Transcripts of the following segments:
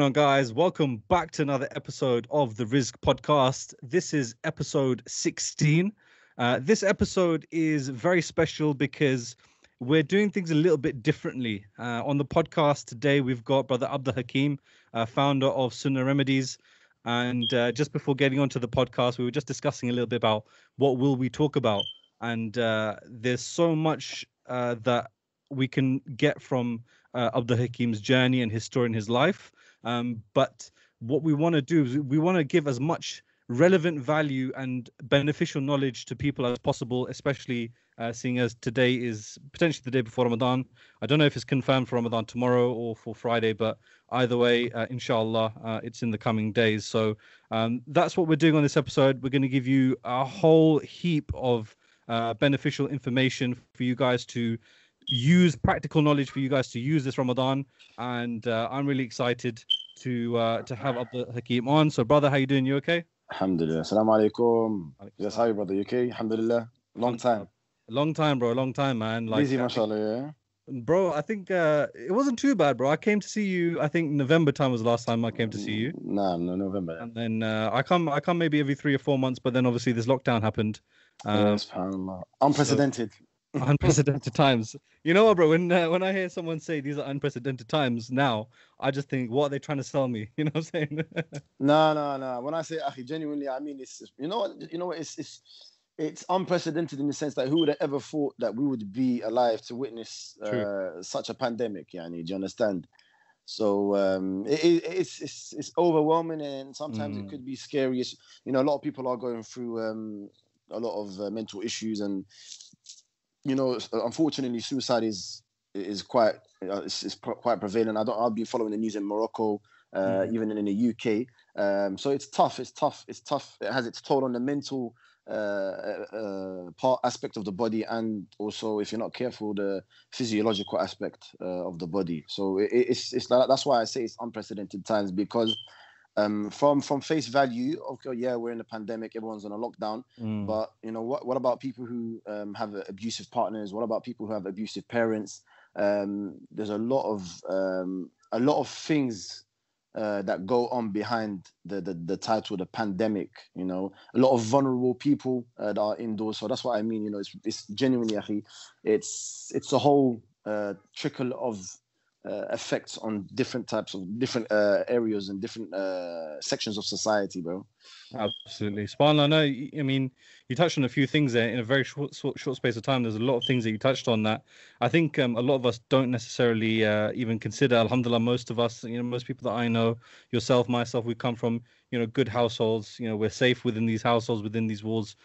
going on, guys? Welcome back to another episode of the Rizq podcast. This is episode 16. Uh, this episode is very special because we're doing things a little bit differently. Uh, on the podcast today, we've got Brother Abdul Hakim, uh, founder of Sunnah Remedies. And uh, just before getting onto the podcast, we were just discussing a little bit about what will we talk about. And uh, there's so much uh, that we can get from uh, Abdul Hakim's journey and his story in his life. Um, but what we want to do is we want to give as much relevant value and beneficial knowledge to people as possible, especially uh, seeing as today is potentially the day before Ramadan. I don't know if it's confirmed for Ramadan tomorrow or for Friday, but either way, uh, inshallah, uh, it's in the coming days. So um, that's what we're doing on this episode. We're going to give you a whole heap of uh, beneficial information for you guys to use practical knowledge for you guys to use this Ramadan, and uh, I'm really excited to uh, to have Abdul Hakim on. So, brother, how you doing? You okay? Alhamdulillah. Assalamu alaikum. Yes, hi, brother. You okay? Alhamdulillah. Long time. Long time, bro. Long time, man. Like, Busy, mashallah, yeah. Bro, I think uh, it wasn't too bad, bro. I came to see you. I think November time was the last time I came to see you. Nah, no, November. And then uh, I come, I come maybe every three or four months, but then obviously this lockdown happened. Um, yes, unprecedented. So, unprecedented times. You know what, bro? When uh, when I hear someone say these are unprecedented times now, I just think, what are they trying to sell me? You know what I'm saying? no, no, no. When I say Akhi, genuinely, I mean it's you know what you know what it's it's it's unprecedented in the sense that who would have ever thought that we would be alive to witness uh, such a pandemic? Yani, do you understand? So um, it, it's it's it's overwhelming and sometimes mm. it could be scary. It's, you know, a lot of people are going through um, a lot of uh, mental issues and you know, unfortunately, suicide is is quite uh, it's, it's quite prevalent. I don't. I'll be following the news in Morocco, uh, mm. even in the UK. Um, so it's tough. It's tough. It's tough. It has its toll on the mental uh, uh, part aspect of the body, and also, if you're not careful, the physiological aspect uh, of the body. So it, it's it's that's why I say it's unprecedented times because um, from from face value, okay, yeah, we're in a pandemic, everyone's on a lockdown, mm. but you know what? What about people who um, have abusive partners? What about people who have abusive parents? Um, there's a lot of um, a lot of things uh, that go on behind the, the, the title, the pandemic. You know, a lot of vulnerable people uh, that are indoors. So that's what I mean. You know, it's it's genuinely, it's it's a whole uh, trickle of uh, effects on different types of different uh, areas and different uh, sections of society, bro. Absolutely, Spawn. I know. I mean, you touched on a few things there in a very short, short, short space of time. There's a lot of things that you touched on that I think um, a lot of us don't necessarily uh, even consider. Alhamdulillah, most of us, you know, most people that I know, yourself, myself, we come from you know good households. You know, we're safe within these households, within these walls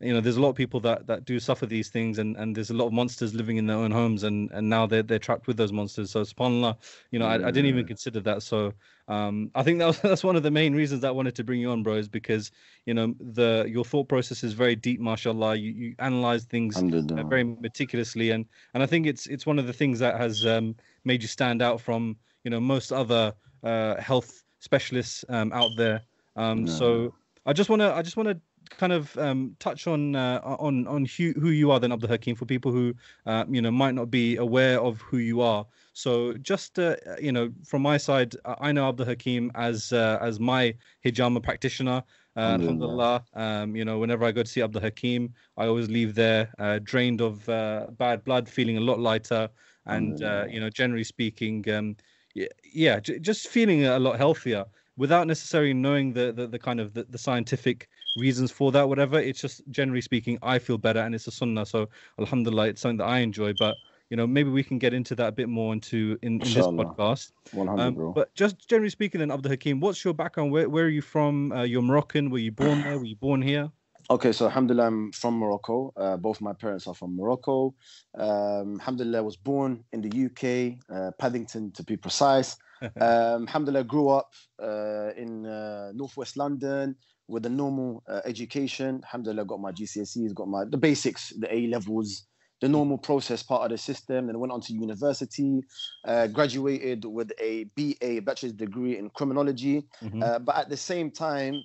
you know there's a lot of people that that do suffer these things and and there's a lot of monsters living in their own homes and and now they're they're trapped with those monsters. So subhanallah you know I, I didn't even consider that. So um i think that was, that's one of the main reasons that i wanted to bring you on bro is because you know the your thought process is very deep mashallah. You, you analyze things very meticulously and and i think it's it's one of the things that has um made you stand out from you know most other uh health specialists um out there. Um no. so I just want to I just want to kind of um, touch on uh, on on who, who you are then Abdul Hakim for people who uh, you know might not be aware of who you are. So just uh, you know from my side, I know Abdul Hakim as uh, as my hijama practitioner. Uh, alhamdulillah, um, you know, whenever I go to see Abdul Hakim, I always leave there uh, drained of bad blood, feeling a lot lighter, and you know, generally speaking, um, yeah, yeah j- just feeling a lot healthier without necessarily knowing the the, the kind of the, the scientific reasons for that, whatever. It's just generally speaking, I feel better and it's a sunnah. So alhamdulillah, it's something that I enjoy. But you know, maybe we can get into that a bit more into in, in this podcast. 100, um, bro. But just generally speaking, then Abdul Hakim, what's your background? Where where are you from? Uh, you're Moroccan. Were you born there? Were you born here? Okay, so Alhamdulillah, I'm from Morocco. Uh, both my parents are from Morocco. Um, alhamdulillah, I was born in the UK, uh, Paddington to be precise. um, alhamdulillah, grew up uh, in uh, northwest London, with a normal uh, education. Alhamdulillah, got my GCSEs, got my the basics, the A levels, the normal process part of the system. Then went on to university, uh, graduated with a BA, bachelor's degree in criminology. Mm-hmm. Uh, but at the same time,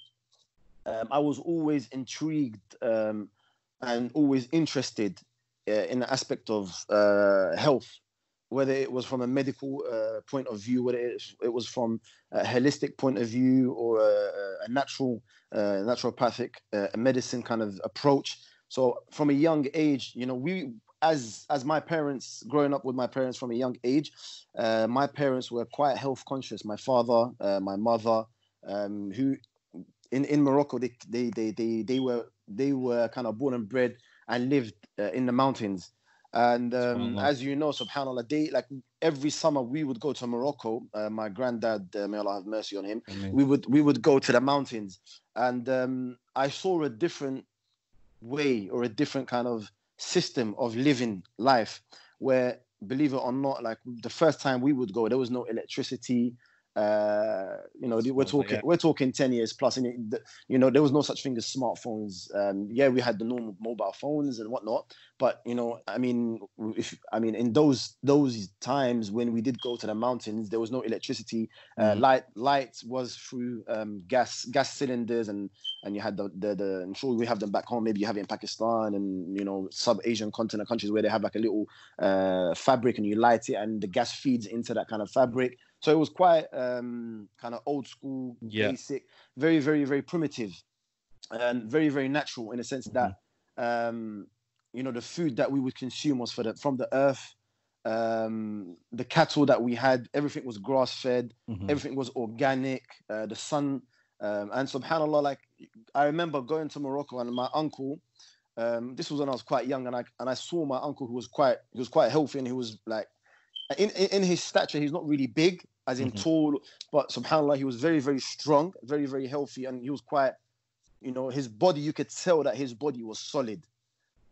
um, I was always intrigued um, and always interested uh, in the aspect of uh, health whether it was from a medical uh, point of view, whether it, it, was from a holistic point of view or a, a natural, uh, naturopathic uh, medicine kind of approach. So from a young age, you know, we as as my parents growing up with my parents from a young age, uh, my parents were quite health conscious. My father, uh, my mother, um, who in in Morocco, they they they they they were they were kind of born and bred and lived uh, in the mountains. And um, as you know, subhanAllah, they like every summer we would go to Morocco. Uh, my granddad, uh, may Allah have mercy on him, we would we would go to the mountains, and um, I saw a different way or a different kind of system of living life, where believe it or not, like the first time we would go, there was no electricity, uh, you know, we're talking yeah. we're talking ten years plus, and you know there was no such thing as smartphones. Um, yeah, we had the normal mobile phones and whatnot, but you know, I mean, if I mean in those those times when we did go to the mountains, there was no electricity. Uh, mm. Light light was through um, gas gas cylinders, and and you had the, the the I'm sure we have them back home. Maybe you have it in Pakistan and you know sub Asian continent countries where they have like a little uh, fabric and you light it, and the gas feeds into that kind of fabric so it was quite um, kind of old school, yeah. basic, very, very, very primitive, and very, very natural in a sense mm-hmm. that um, you know the food that we would consume was for the, from the earth. Um, the cattle that we had, everything was grass fed, mm-hmm. everything was organic. Uh, the sun, um, and Subhanallah, like I remember going to Morocco and my uncle. Um, this was when I was quite young, and I and I saw my uncle who was quite he was quite healthy, and he was like in, in, in his stature, he's not really big, as in mm-hmm. tall, but subhanAllah, he was very, very strong, very, very healthy, and he was quite, you know, his body, you could tell that his body was solid.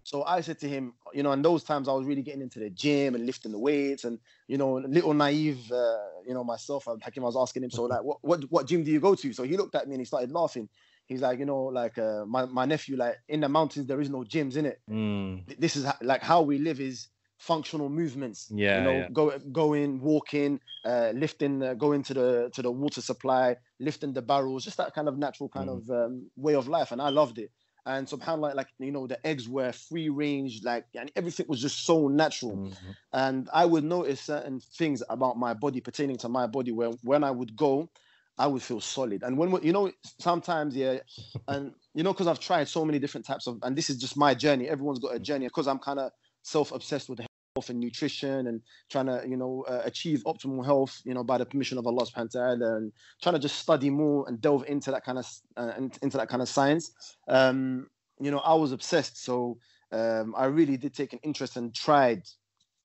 So I said to him, you know, in those times I was really getting into the gym and lifting the weights, and you know, a little naive, uh, you know, myself. Hakim, I was asking him, so like, what, what, what gym do you go to? So he looked at me and he started laughing. He's like, you know, like uh, my my nephew, like in the mountains there is no gyms in it. Mm. This is like how we live is functional movements. Yeah, you know, yeah. go going, walking, uh, lifting, uh, going to the to the water supply, lifting the barrels, just that kind of natural kind mm. of um, way of life, and I loved it. And subhanallah, like you know, the eggs were free range, like and everything was just so natural. Mm-hmm. And I would notice certain things about my body pertaining to my body where when I would go, I would feel solid. And when you know, sometimes yeah, and you know, because I've tried so many different types of, and this is just my journey. Everyone's got a journey. Because I'm kind of self-obsessed with and nutrition and trying to you know uh, achieve optimal health you know by the permission of Allah subhanahu wa ta'ala and trying to just study more and delve into that kind of uh, into that kind of science. Um, you know I was obsessed. So um, I really did take an interest and tried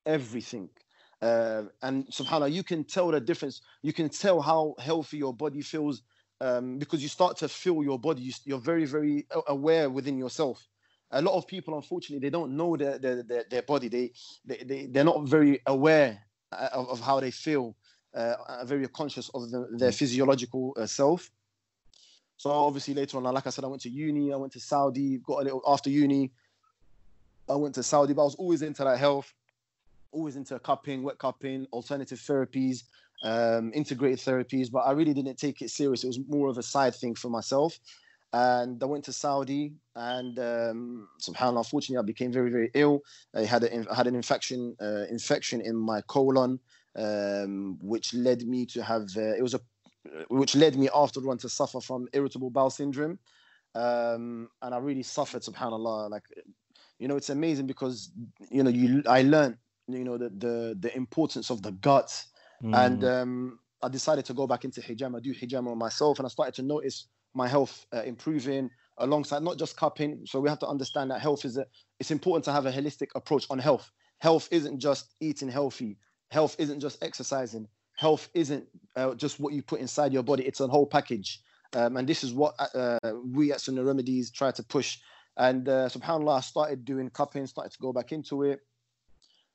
everything. Uh, and subhanallah you can tell the difference. You can tell how healthy your body feels um, because you start to feel your body. You're very very aware within yourself a lot of people unfortunately they don't know their their, their, their body. They, they they they're not very aware uh, of, of how they feel uh, very conscious of the, their mm. physiological uh, self. So obviously later on like i said i went to uni i went to saudi got a little after uni i went to saudi but i was always into that health always into cupping wet cupping alternative therapies um, integrated therapies but i really didn't take it serious. It was more of a side thing for myself and I went to Saudi, and um, subhanallah, unfortunately, I became very, very ill. I had a, I had an infection, uh, infection in my colon, um, which led me to have uh, it was a, which led me after one to suffer from irritable bowel syndrome, um, and I really suffered, subhanallah. Like, you know, it's amazing because you know you I learned you know the the, the importance of the gut, mm. and um, I decided to go back into hijama, do hijama on myself, and I started to notice my health uh, improving alongside not just cupping. So we have to understand that health is a, it's important to have a holistic approach on health. Health isn't just eating healthy. Health isn't just exercising. Health isn't uh, just what you put inside your body. It's a whole package. Um, and this is what uh, we at Sunnah Remedies try to push. And uh, subhanAllah, I started doing cupping, started to go back into it.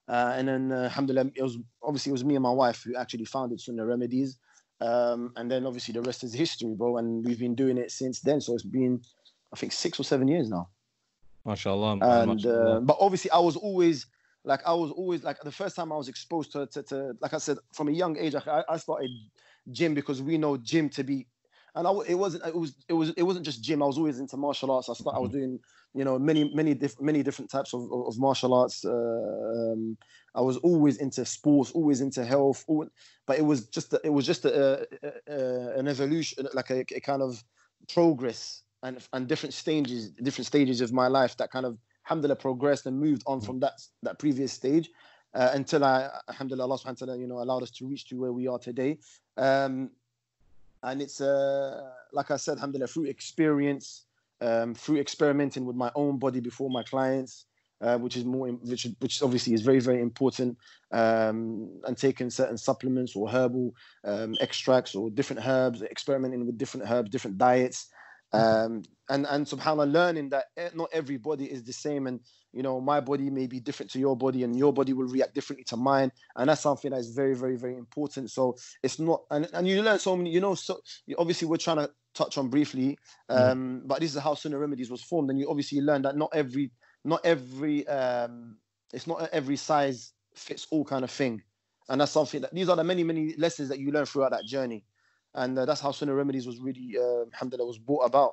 Uh, and then, uh, alhamdulillah, it was obviously it was me and my wife who actually founded Sunnah Remedies. Um, and then obviously the rest is history, bro. And we've been doing it since then. So it's been, I think, six or seven years now. MashaAllah. And mashallah. Uh, but obviously, I was always like, I was always like the first time I was exposed to, to, to like I said, from a young age, I, I started gym because we know gym to be and I, it wasn't it was it was it wasn't just gym. I was always into martial arts. I started, I was mm-hmm. doing you know many many different many different types of, of martial arts. Uh, um, I was always into sports, always into health, always, but it was just a, it was just a, a, a, an evolution, like a, kind of progress and and different stages different stages of my life that kind of alhamdulillah progressed and moved on mm-hmm. from that that previous stage uh, until I alhamdulillah Allah subhanahu wa ta'ala, you know allowed us to reach to where we are today. Um, and it's uh, like I said, alhamdulillah, through experience, um, through experimenting with my own body before my clients, uh, which is more, which, which obviously is very, very important, um, and taking certain supplements or herbal um, extracts or different herbs, experimenting with different herbs, different diets, mm-hmm. um, and and subhanallah, learning that not everybody is the same, and you know my body may be different to your body, and your body will react differently to mine, and that's something that is very, very, very important. So it's not, and, and you learn so many, you know, so obviously we're trying to touch on briefly, mm-hmm. um, but this is how Sunnah Remedies was formed, and you obviously learn that not every, not every, um, it's not every size fits all kind of thing, and that's something that these are the many, many lessons that you learn throughout that journey, and uh, that's how Sunnah Remedies was really, uh, alhamdulillah, was brought about.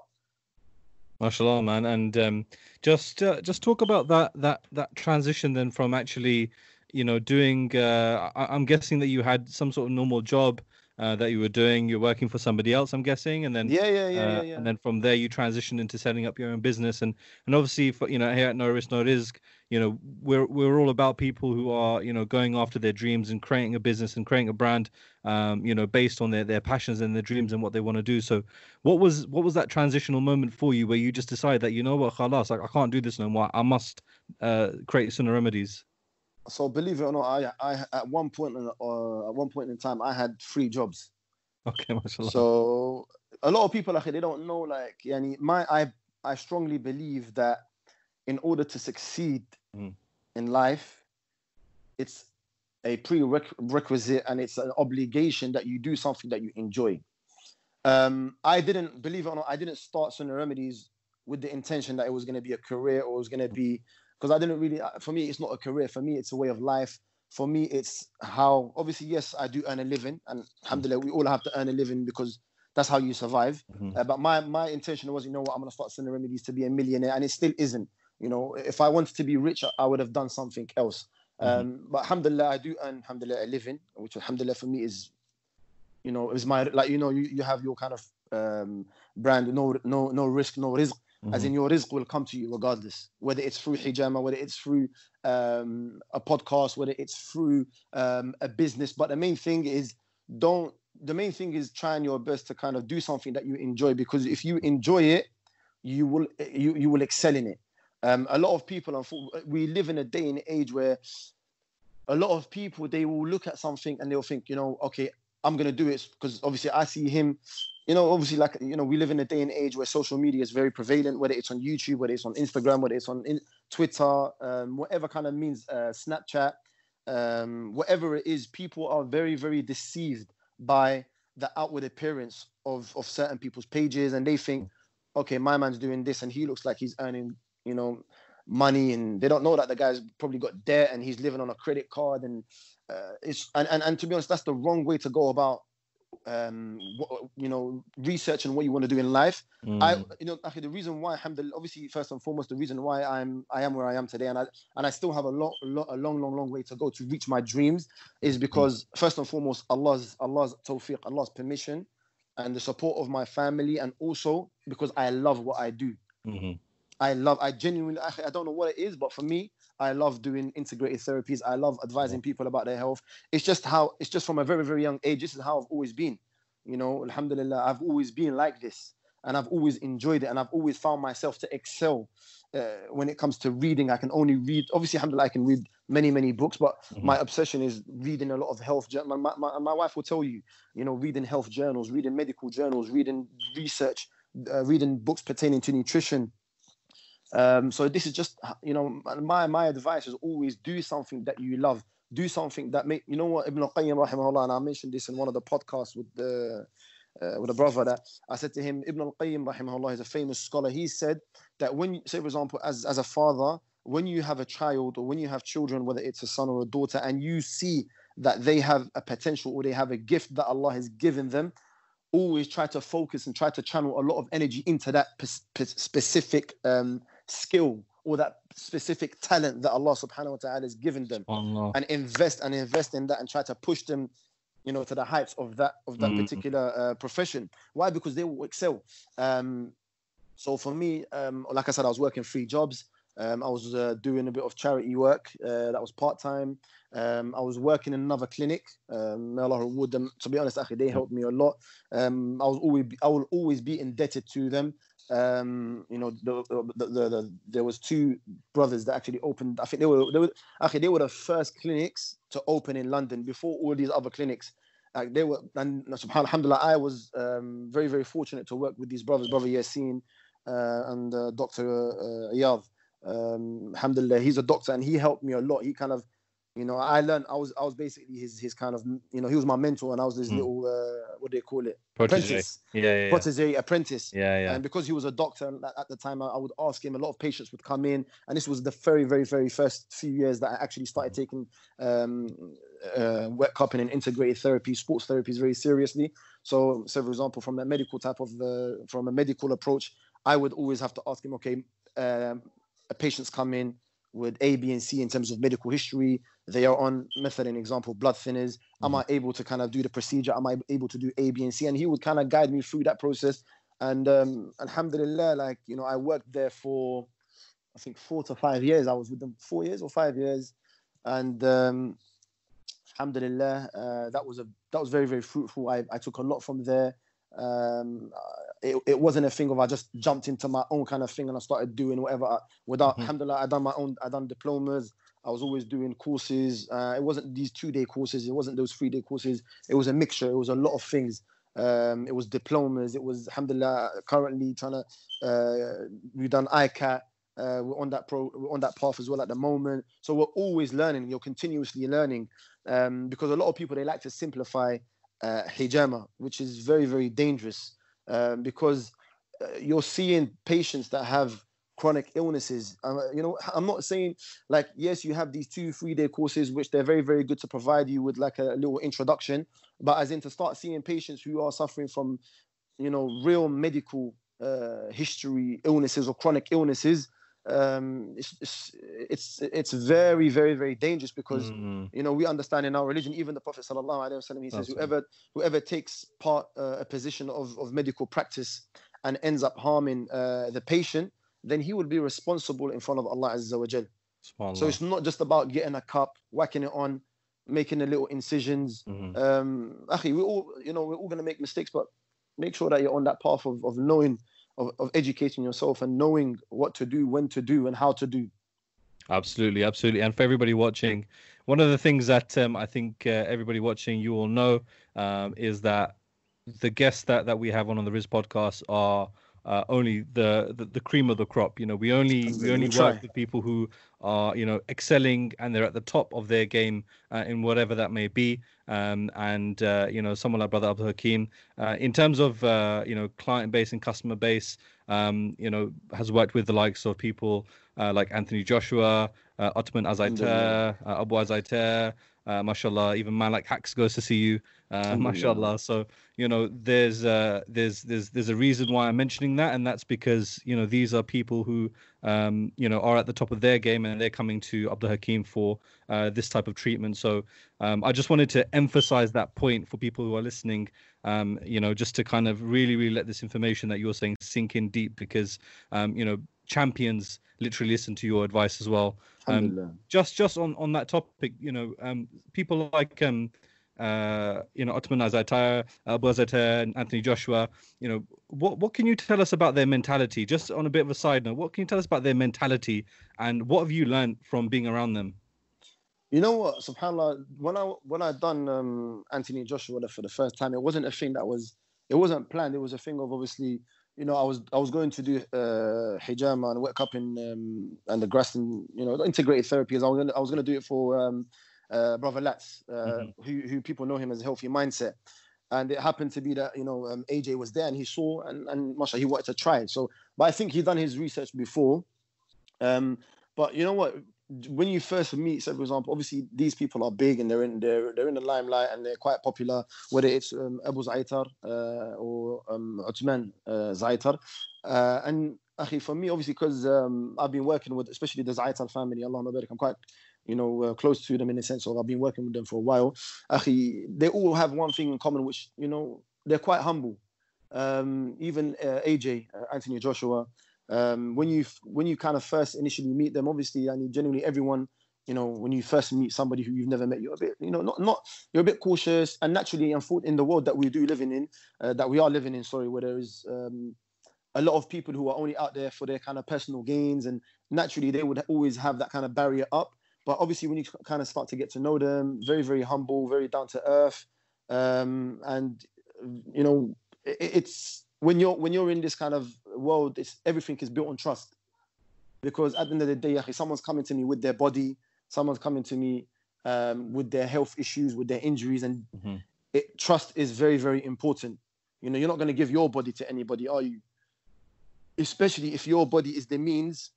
Mashallah, man, and um, just uh, just talk about that that that transition then from actually, you know, doing. Uh, I, am guessing that you had some sort of normal job uh, that you were doing. You're working for somebody else, I'm guessing, and then yeah, yeah, yeah, uh, yeah, yeah, And then from there, you transitioned into setting up your own business, and and obviously, for you know, here at No Risk No Rizq, you know, we're we're all about people who are you know going after their dreams and creating a business and creating a brand, um, you know, based on their their passions and their dreams and what they want to do. So, what was what was that transitional moment for you where you just decided that you know what, khalas, like I can't do this no more. I must uh, create Sunnah remedies so believe it or not, I, I at one point in, uh, at one point in time, I had three jobs. Okay, mashallah. So a lot of people like they don't know like yani my I I strongly believe that in order to succeed mm. in life, it's a prerequisite and it's an obligation that you do something that you enjoy. Um, I didn't believe it or not, I didn't start Sunnah Remedies with the intention that it was going to be a career or it was going to be because I didn't really. Uh, for me, it's not a career. For me, it's a way of life. For me, it's how. Obviously, yes, I do earn a living, and alhamdulillah, we all have to earn a living because that's how you survive. Mm-hmm. Uh, but my my intention was, you know what, I'm gonna start Sunnah Remedies to be a millionaire, and it still isn't. You know, if I wanted to be rich, I would have done something else. Mm-hmm. Um, but alhamdulillah, I do earn alhamdulillah a living, which alhamdulillah for me is, you know, is my like you know you, you have your kind of um, brand, no no no risk, no rizq. Mm-hmm. As in, your rizq will come to you regardless, whether it's through hijama, whether it's through um, a podcast, whether it's through um, a business. But the main thing is, don't. The main thing is trying your best to kind of do something that you enjoy because if you enjoy it, you will you you will excel in it. Um, a lot of people, we live in a day and age where a lot of people they will look at something and they'll think, you know, okay, I'm gonna do it because obviously I see him you know, obviously, like you know, we live in a day and age where social media is very prevalent. Whether it's on YouTube, whether it's on Instagram, whether it's on in, Twitter, um, whatever kind of means, uh, Snapchat, um, whatever it is, people are very, very deceived by the outward appearance of of certain people's pages, and they think, okay, my man's doing this, and he looks like he's earning, you know, money, and they don't know that the guy's probably got debt and he's living on a credit card, and uh, it's and, and and to be honest, that's the wrong way to go about um what, you know research and what you want to do in life mm. i you know actually the reason why alhamdulillah obviously first and foremost the reason why i'm i am where i am today and i and i still have a lot, a, lot, a long long long way to go to reach my dreams is because mm. first and foremost allah's allah's tawfiq allah's permission and the support of my family and also because i love what i do mm-hmm. i love i genuinely i don't know what it is but for me I love doing integrated therapies. I love advising people about their health. It's just how it's just from a very very young age. This is how I've always been. You know, Alhamdulillah, I've always been like this, and I've always enjoyed it, and I've always found myself to excel uh, when it comes to reading. I can only read. Obviously, Alhamdulillah, I can read many many books, but mm-hmm. my obsession is reading a lot of health. My, my, my, my wife will tell you, you know, reading health journals, reading medical journals, reading research, uh, reading books pertaining to nutrition um, so this is just you know my my advice is always do something that you love. Do something that make you know what Ibn Al-Qayyim rahimahullah and I mentioned this in one of the podcasts with the uh, with a brother that I said to him Ibn Al-Qayyim rahimahullah is a famous scholar. He said that when say for example as as a father when you have a child or when you have children whether it's a son or a daughter and you see that they have a potential or they have a gift that Allah has given them always try to focus and try to channel a lot of energy into that p- specific um, skill or that specific talent that Allah subhanahu wa ta'ala has given them Allah. and invest and invest in that and try to push them you know to the heights of that of that mm. particular uh, profession why because they will excel um, so for me um, like i said i was working three jobs um, I was uh, doing a bit of charity work uh, that was part time. Um, I was working in another clinic. Um, may Allah reward them. To be honest, actually, they helped me a lot. Um, I was always I will always be indebted to them. Um, you know, the, the, the, the, there was two brothers that actually opened. I think they were they were actually they were the first clinics to open in London before all these other clinics. Like they were, and subhanallah, I was um, very very fortunate to work with these brothers, brother Yasin uh, and uh, Doctor uh, Ayad. Um, alhamdulillah, he's a doctor and he helped me a lot. He kind of you know, I learned. I was I was basically his his kind of you know he was my mentor and I was his mm. little uh, what do they call it protege. apprentice yeah, yeah, yeah. protege apprentice yeah yeah and because he was a doctor at, at the time I, I, would ask him a lot of patients would come in and this was the very very very first few years that I actually started taking um, uh, wet cupping and integrated therapy sports therapies very seriously so so for example from a medical type of the from a medical approach I would always have to ask him okay um, patients come in with A, B, and C in terms of medical history. They are on method and example blood thinners. Mm-hmm. Am I able to kind of do the procedure? Am I able to do A, B, and C? And he would kind of guide me through that process. And um, Alhamdulillah, like you know, I worked there for I think four to five years. I was with them four years or five years, and um, Alhamdulillah, uh, that was a that was very very fruitful. I, I took a lot from there. Um, it, it wasn't a thing of I just jumped into my own kind of thing and I started doing whatever. I, without, mm-hmm. alhamdulillah, I done my own, I done diplomas. I was always doing courses. Uh, it wasn't these two day courses. It wasn't those three day courses. It was a mixture. It was a lot of things. Um, it was diplomas. It was, alhamdulillah, currently trying to, uh, we've done ICAT. Uh, we're on that pro, we're on that path as well at the moment. So we're always learning. You're continuously learning um, because a lot of people they like to simplify uh, hijama, which is very very dangerous um, because uh, you're seeing patients that have chronic illnesses. Uh, you know, I'm not saying like yes, you have these two three day courses which they're very very good to provide you with like a, little introduction, but as in to start seeing patients who are suffering from you know real medical uh, history illnesses or chronic illnesses um, it's, it's, it's it's very very very dangerous because mm-hmm. you know we understand in our religion even the prophet sallallahu alaihi wasallam he says That's whoever right. whoever takes part uh, a position of, of medical practice and ends up harming uh, the patient then he will be responsible in front of Allah azza wa jal so it's not just about getting a cup whacking it on making the little incisions mm-hmm. um akhi, we all you know we're all going to make mistakes but make sure that you're on that path of, of knowing of, of educating yourself and knowing what to do, when to do, and how to do. Absolutely, absolutely. And for everybody watching, one of the things that um, I think uh, everybody watching you all know um, is that the guests that, that we have on on the Rizq podcast are uh, only the, the, the cream of the crop. You know, we only we only work with people who are you know excelling and they're at the top of their game uh, in whatever that may be. Um, and uh, you know, someone like Brother Abdul Hakim, uh, in terms of uh, you know client base and customer base, um, you know, has worked with the likes of people uh, like Anthony Joshua, uh, Ottoman Azaitar, Abu Azaitar, uh, mashallah, even man like Hacks goes to see you, uh, mashallah. So you know, there's uh, there's there's there's a reason why I'm mentioning that, and that's because you know these are people who um, you know are at the top of their game, and they're coming to Abdul Hakim for uh, this type of treatment. So um, I just wanted to emphasize that point for people who are listening. Um, you know, just to kind of really really let this information that you're saying sink in deep, because um, you know champions literally listen to your advice as well. Um, just just on on that topic, you know, um, people like um, uh, you know Ottoman Azaitar, Abu and Anthony Joshua. You know, what what can you tell us about their mentality? Just on a bit of a side note, what can you tell us about their mentality, and what have you learned from being around them? You know what, Subhanallah, when I when I done um, Anthony Joshua for the first time, it wasn't a thing that was it wasn't planned. It was a thing of obviously you know, I was I was going to do uh, hijama and wet cupping um, and the grass and you know integrated therapy. I was gonna I was gonna do it for um, uh, brother Latz, uh, mm-hmm. who who people know him as a healthy mindset. And it happened to be that you know um, AJ was there and he saw and and Masha he wanted to try it. So, but I think he done his research before. Um, but you know what? When you first meet, say for example, obviously these people are big and they're in they're they're in the limelight and they're quite popular. Whether it's um, Abu Zaitar uh, or um, Uthman uh, Zaitar, uh, and akhi, for me, obviously, because um, I've been working with especially the Zaitar family. Allah I'm quite you know uh, close to them in the sense of I've been working with them for a while. Akhi, they all have one thing in common, which you know they're quite humble. Um, even uh, AJ, uh, Anthony Joshua um, when you when you kind of first initially meet them, obviously, I mean, generally everyone, you know, when you first meet somebody who you've never met, you're a bit, you know, not not you're a bit cautious, and naturally, in the world that we do living in, uh, that we are living in, sorry, where there is um, a lot of people who are only out there for their kind of personal gains, and naturally, they would always have that kind of barrier up. But obviously, when you kind of start to get to know them, very very humble, very down to earth, um, and you know, it, it's when you're when you're in this kind of world, it's, everything is built on trust. Because at the end of the day, someone's coming to me with their body, someone's coming to me um, with their health issues, with their injuries, and mm-hmm. it, trust is very, very important. You know, you're not going to give your body to anybody, are you? Especially if your body is the means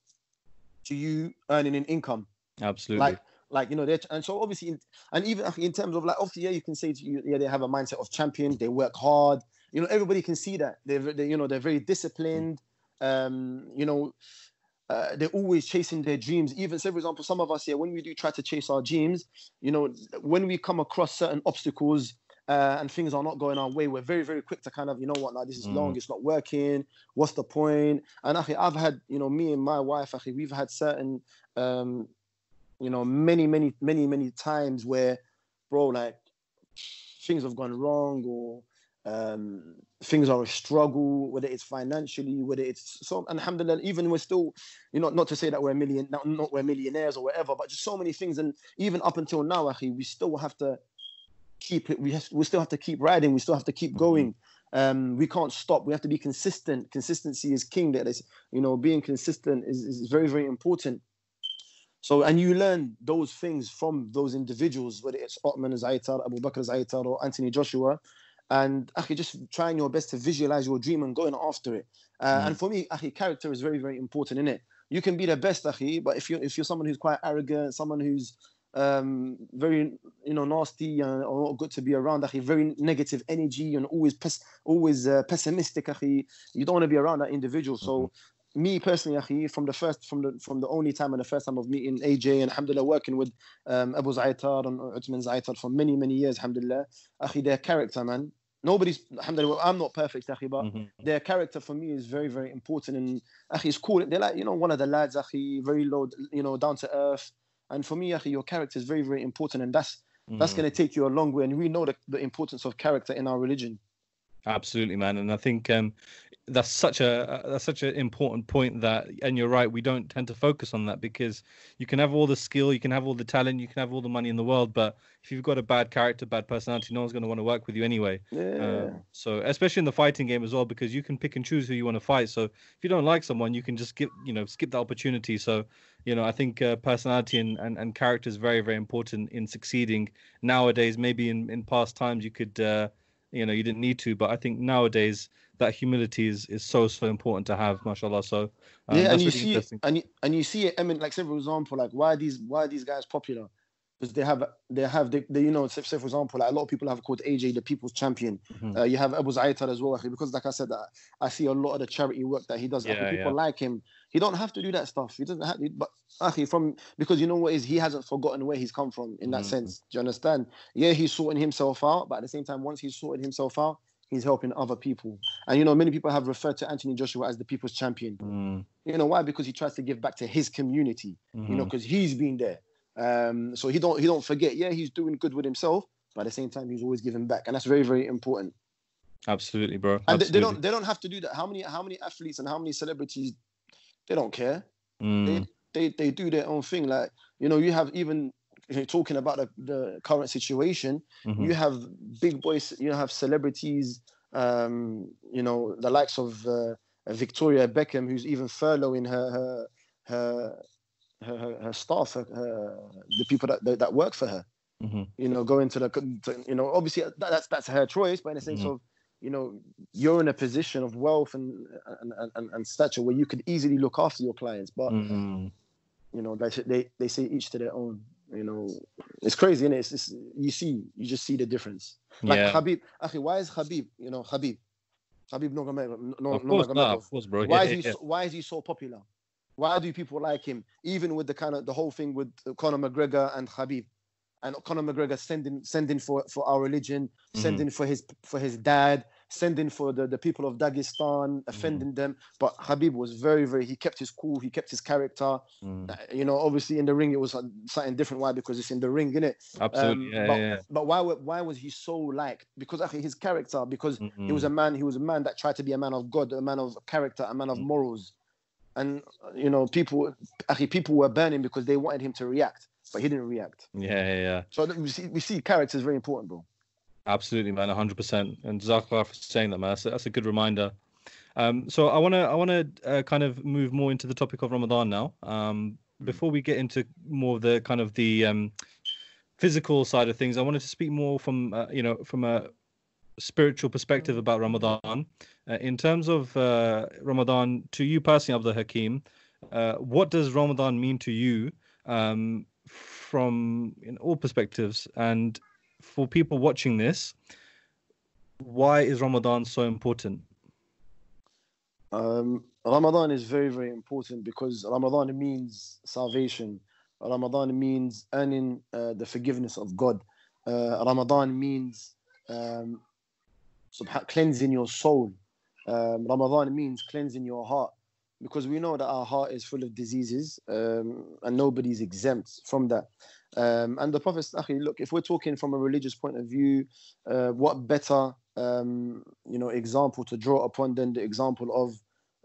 to you earning an income. Absolutely. Like, like you know, they and so obviously, and even in terms of like, obviously, yeah, you can say to you, yeah, they have a mindset of champion. They work hard, you know everybody can see that they're they, you know they're very disciplined um you know uh, they're always chasing their dreams even say for example some of us here when we do try to chase our dreams you know when we come across certain obstacles uh, and things are not going our way, we're very, very quick to kind of, you know what, now this is mm. long, it's not working. What's the point? And actually, I've had, you know, me and my wife, actually, we've had certain, um, you know, many, many, many, many times where, bro, like things have gone wrong or um, things are a struggle, whether it's financially, whether it's so. Alhamdulillah, even we're still, you know, not to say that we're a million, not, not we're millionaires or whatever, but just so many things. And even up until now, akhi, we still have to keep it. We have, we still have to keep riding. We still have to keep going. Um, we can't stop. We have to be consistent. Consistency is king. That is, you know, being consistent is, is very, very important. So, and you learn those things from those individuals, whether it's Uthman Zaitar, Abu Bakr Zaitar, or Anthony Joshua and actually just trying your best to visualize your dream and going after it. Uh, mm. And for me, actually, character is very, very important in it. You can be the best, akhi, but if you're if you're someone who's quite arrogant, someone who's um, very you know nasty uh, or not good to be around, akhi, very negative energy and always pes- always uh, pessimistic, akhi, you don't want to be around that individual. So mm-hmm me personally, akhi, from the first, from the from the only time and the first time of meeting AJ and alhamdulillah working with um, Abu Zaitar and Uthman Zaitar for many many years, alhamdulillah, akhi, their character, man. Nobody's, alhamdulillah, I'm not perfect, akhi, but mm-hmm. their character for me is very very important. And akhi, it's cool. They're like you know one of the lads, akhi, very low, you know, down to earth. And for me, akhi, your character is very very important, and that's mm-hmm. that's going to take you a long way. And we know the, the importance of character in our religion. Absolutely, man, and I think um, that's such a that's such an important point that, and you're right, we don't tend to focus on that because you can have all the skill, you can have all the talent, you can have all the money in the world, but if you've got a bad character, bad personality, no one's going to want to work with you anyway. Yeah. Uh, so especially in the fighting game as well, because you can pick and choose who you want to fight. So if you don't like someone, you can just skip, you know, skip the opportunity. So you know, I think uh, personality and, and and character is very very important in succeeding nowadays. Maybe in in past times you could. Uh, you know you didn't need to but i think nowadays that humility is is so so important to have mashallah so um, yeah and you really see it, and you, and you see it i mean like say for example like why are these why are these guys popular because they have they have they, they you know say, say, for example like a lot of people have called AJ the people's champion. Mm-hmm. Uh, you have Abu Zaitar as well because like I said I, I see a lot of the charity work that he does. Yeah, people yeah. like him. He don't have to do that stuff. He doesn't have to, but actually from because you know what is he hasn't forgotten where he's come from in that mm-hmm. sense. Do you understand? Yeah, he's sorting himself out, but at the same time, once he's sorted himself out, he's helping other people. And you know, many people have referred to Anthony Joshua as the people's champion. Mm. You know why? Because he tries to give back to his community. Mm-hmm. You know, because mm-hmm. he's been there. Um, so he don't he don't forget. Yeah, he's doing good with himself, but at the same time, he's always giving back, and that's very very important. Absolutely, bro. And Absolutely. They, don't they don't have to do that. How many how many athletes and how many celebrities they don't care. Mm. They, they they do their own thing. Like you know, you have even talking about the, the current situation. Mm-hmm. You have big boys. You have celebrities. Um, you know, the likes of uh, Victoria Beckham, who's even furloughing her her her her, her staff, her, her, the people that that work for her. Mm-hmm. You know, going to the to, you know obviously that, that's that's her choice, but in a sense mm-hmm. of you know you're in a position of wealth and and, and, and stature where you could easily look after your clients but mm-hmm. you know, they they they say each to their own. You know, it's crazy, and it? it's, it's you see, you just see the difference. Like yeah. Habib, Akhi, why is Habib, you know, Habib, Habib Nurmagomedov, no, of course, of course, bro. why Yeah, is he yeah, so, why is he so popular? Why do people like him? Even with the kind of the whole thing with Conor McGregor and Habib, and Conor McGregor sending sending for for our religion, Mhm. sending for his for his dad, sending for the, the people of Dagestan, offending Mm-hmm. them. But Habib was very very he kept his cool, he kept his character. Mm, Uh, You know, obviously in the ring it was something different. Why? Because it's in the ring, innit? absolutely. Um, yeah, but, yeah, but why why was he so like? Because actually his character, because he was Mm, a man, he was a man that tried to be a man of God, a man of character, a man of Mm. morals. And you know, people actually people were burning because they wanted him to react, but he didn't react. yeah, yeah, yeah. So we see we see character is very important, bro. Absolutely, man, hundred percent. And Zakar for saying that, man. That's a, that's a good reminder. Um, so I wanna I wanna uh, kind of move more into the topic of Ramadan now. Um, Mm. before we get into more of the kind of the um, physical side of things, I wanted to speak more from uh, you know from a spiritual perspective about Ramadan. Uh, in terms of uh, Ramadan, to you personally, Abdul Hakim, uh, what does Ramadan mean to you um, from in all perspectives? And for people watching this, why is Ramadan so important? Um, Ramadan is very very important because Ramadan means salvation. Ramadan means earning uh, the forgiveness of God. Uh, Ramadan means um, cleansing your soul. Um, Ramadan means cleansing your heart because we know that our heart is full of diseases um, and nobody's exempt from that. Um, and the Prophet, look, if we're talking from a religious point of view, uh, what better um, you know example to draw upon than the example of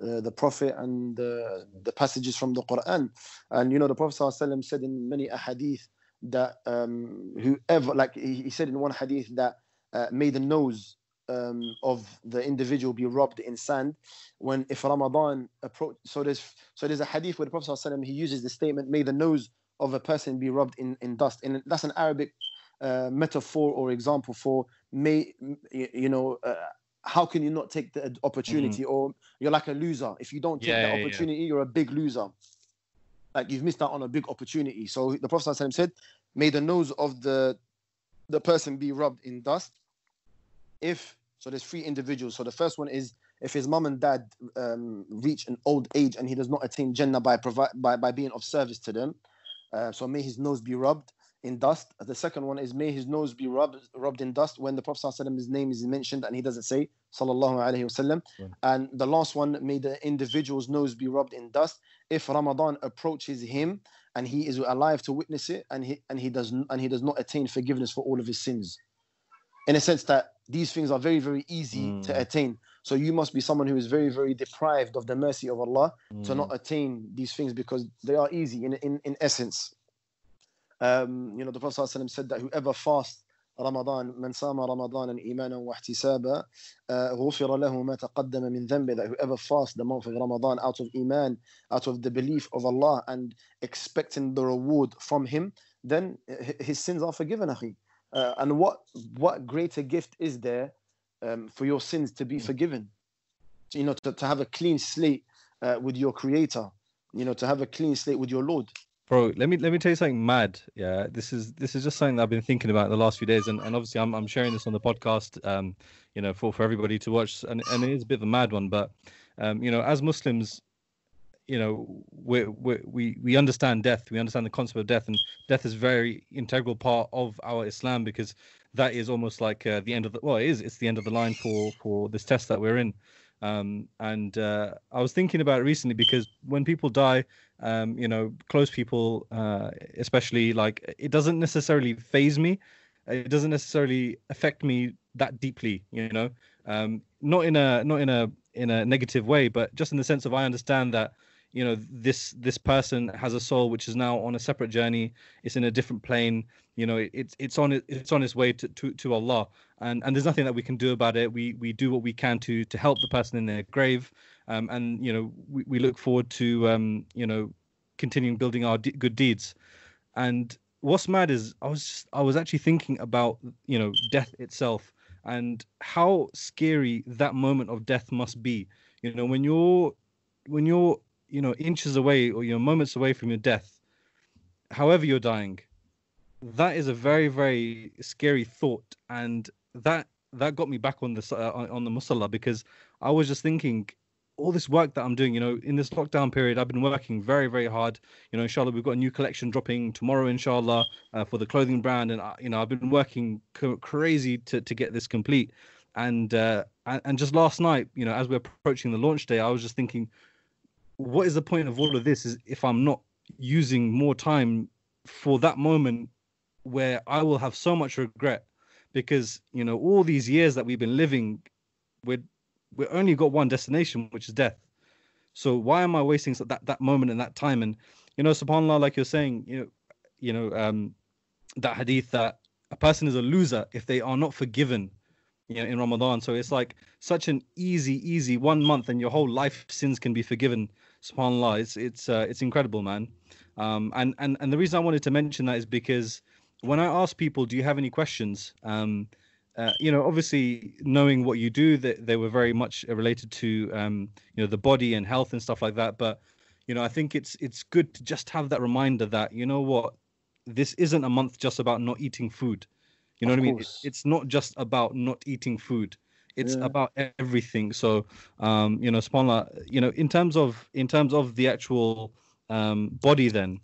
uh, the Prophet and the, the passages from the Quran? And you know, the Prophet ﷺ said in many ahadith that um, whoever, like he, said in one hadith that uh, may the nose um, of the individual be rubbed in sand when if Ramadan approach. So there's so there's a hadith where the Prophet ﷺ, he uses the statement, "May the nose of a person be rubbed in, in dust." And that's an Arabic uh, metaphor or example for may you, know. Uh, how can you not take the opportunity, or you're like a loser if you don't take Yeah, the yeah, yeah. opportunity? You're a big loser. Like you've missed out on a big opportunity. So the Prophet ﷺ said, "May the nose of the the person be rubbed in dust." If so, there's three individuals. So the first one is if his mom and dad um, reach an old age and he does not attain Jannah by provide by, by being of service to them. Uh, so may his nose be rubbed in dust. The second one is may his nose be rubbed rubbed in dust when the Prophet his name is mentioned and he doesn't say Sallallahu Alaihi Wasallam. And the last one, may the individual's nose be rubbed in dust if Ramadan approaches him and he is alive to witness it and he and he does and he does not attain forgiveness for all of his sins. In a sense that these things are very, very easy to Mm. attain. So you must be someone who is very, very deprived of the mercy of Allah to Mm, not attain these things because they are easy in in, in essence. Um, you know, the Prophet ﷺ said that whoever fasts Ramadan, من صام رمضان إيمانا واحتسابا uh, غفر له ما تقدم من ذنبه that whoever fasts the month of Ramadan out of Iman, out of the belief of Allah and expecting the reward from Him, then h- his sins are forgiven, akhi. Uh, and what what greater gift is there um, for your sins to be forgiven? You know, to, to have a clean slate uh, with your Creator. You know, to have a clean slate with your Lord. bro let me let me tell you something mad yeah this is this is just something that i've been thinking about the last few days and, and obviously I'm, I'm sharing this on the podcast um you know for for everybody to watch and, and it is a bit of a mad one but um you know as muslims you know we we we we understand death we understand the concept of death and death is very integral part of our islam because that is almost like uh, the end of the well it is it's the end of the line for for this test that we're in. Um and uh, i was thinking about it recently because when people die um you know close people uh especially like it doesn't necessarily phase me. It doesn't necessarily affect me that deeply you know? Um not in a not in a in a negative way but just in the sense of i understand that you know this this person has a soul which is now on a separate journey. It's in a different plane. You know it, it's it's on it it's on its way to, to to allah. And and there's nothing that we can do about it. We we do what we can to to help the person in their grave. Um and you know we, we look forward to um you know continuing building our de- good deeds. And what's mad is i was just, i was actually thinking about you know death itself and how scary that moment of death must be. You know when you're when you're you know inches away or you're moments away from your death however you're dying, that is a very very scary thought, and that that got me back on the uh, on the musalla because I was just thinking all this work that I'm doing, you know, in this lockdown period, I've been working very, very hard. You know, inshallah, we've got a new collection dropping tomorrow, inshallah, uh, for the clothing brand, and uh, you know, I've been working co- crazy to to get this complete. And uh, and just last night, you know, as we're approaching the launch day, I was just thinking, what is the point of all of this? Is if I'm not using more time for that moment where I will have so much regret because you know all these years that we've been living, we're we only got one destination, which is death. So why am I wasting that that moment and that time? And you know, Subhanallah, like you're saying, you know, you know, um, that hadith that a person is a loser if they are not forgiven, you know, in Ramadan. So it's like such an easy, easy one month, and your whole life sins can be forgiven. Subhanallah, it's it's uh, it's incredible, man. Um, and and and the reason I wanted to mention that is because when I ask people, do you have any questions? Um, uh, you know, obviously knowing what you do, that they were very much related to um, you know the body and health and stuff like that. But you know, I think it's it's good to just have that reminder that you know what, this isn't a month just about not eating food. You know of what I mean? it's not just about not eating food. It's yeah. about everything. So, um, you know, Subhanallah, you know, in terms of in terms of the actual um, body, then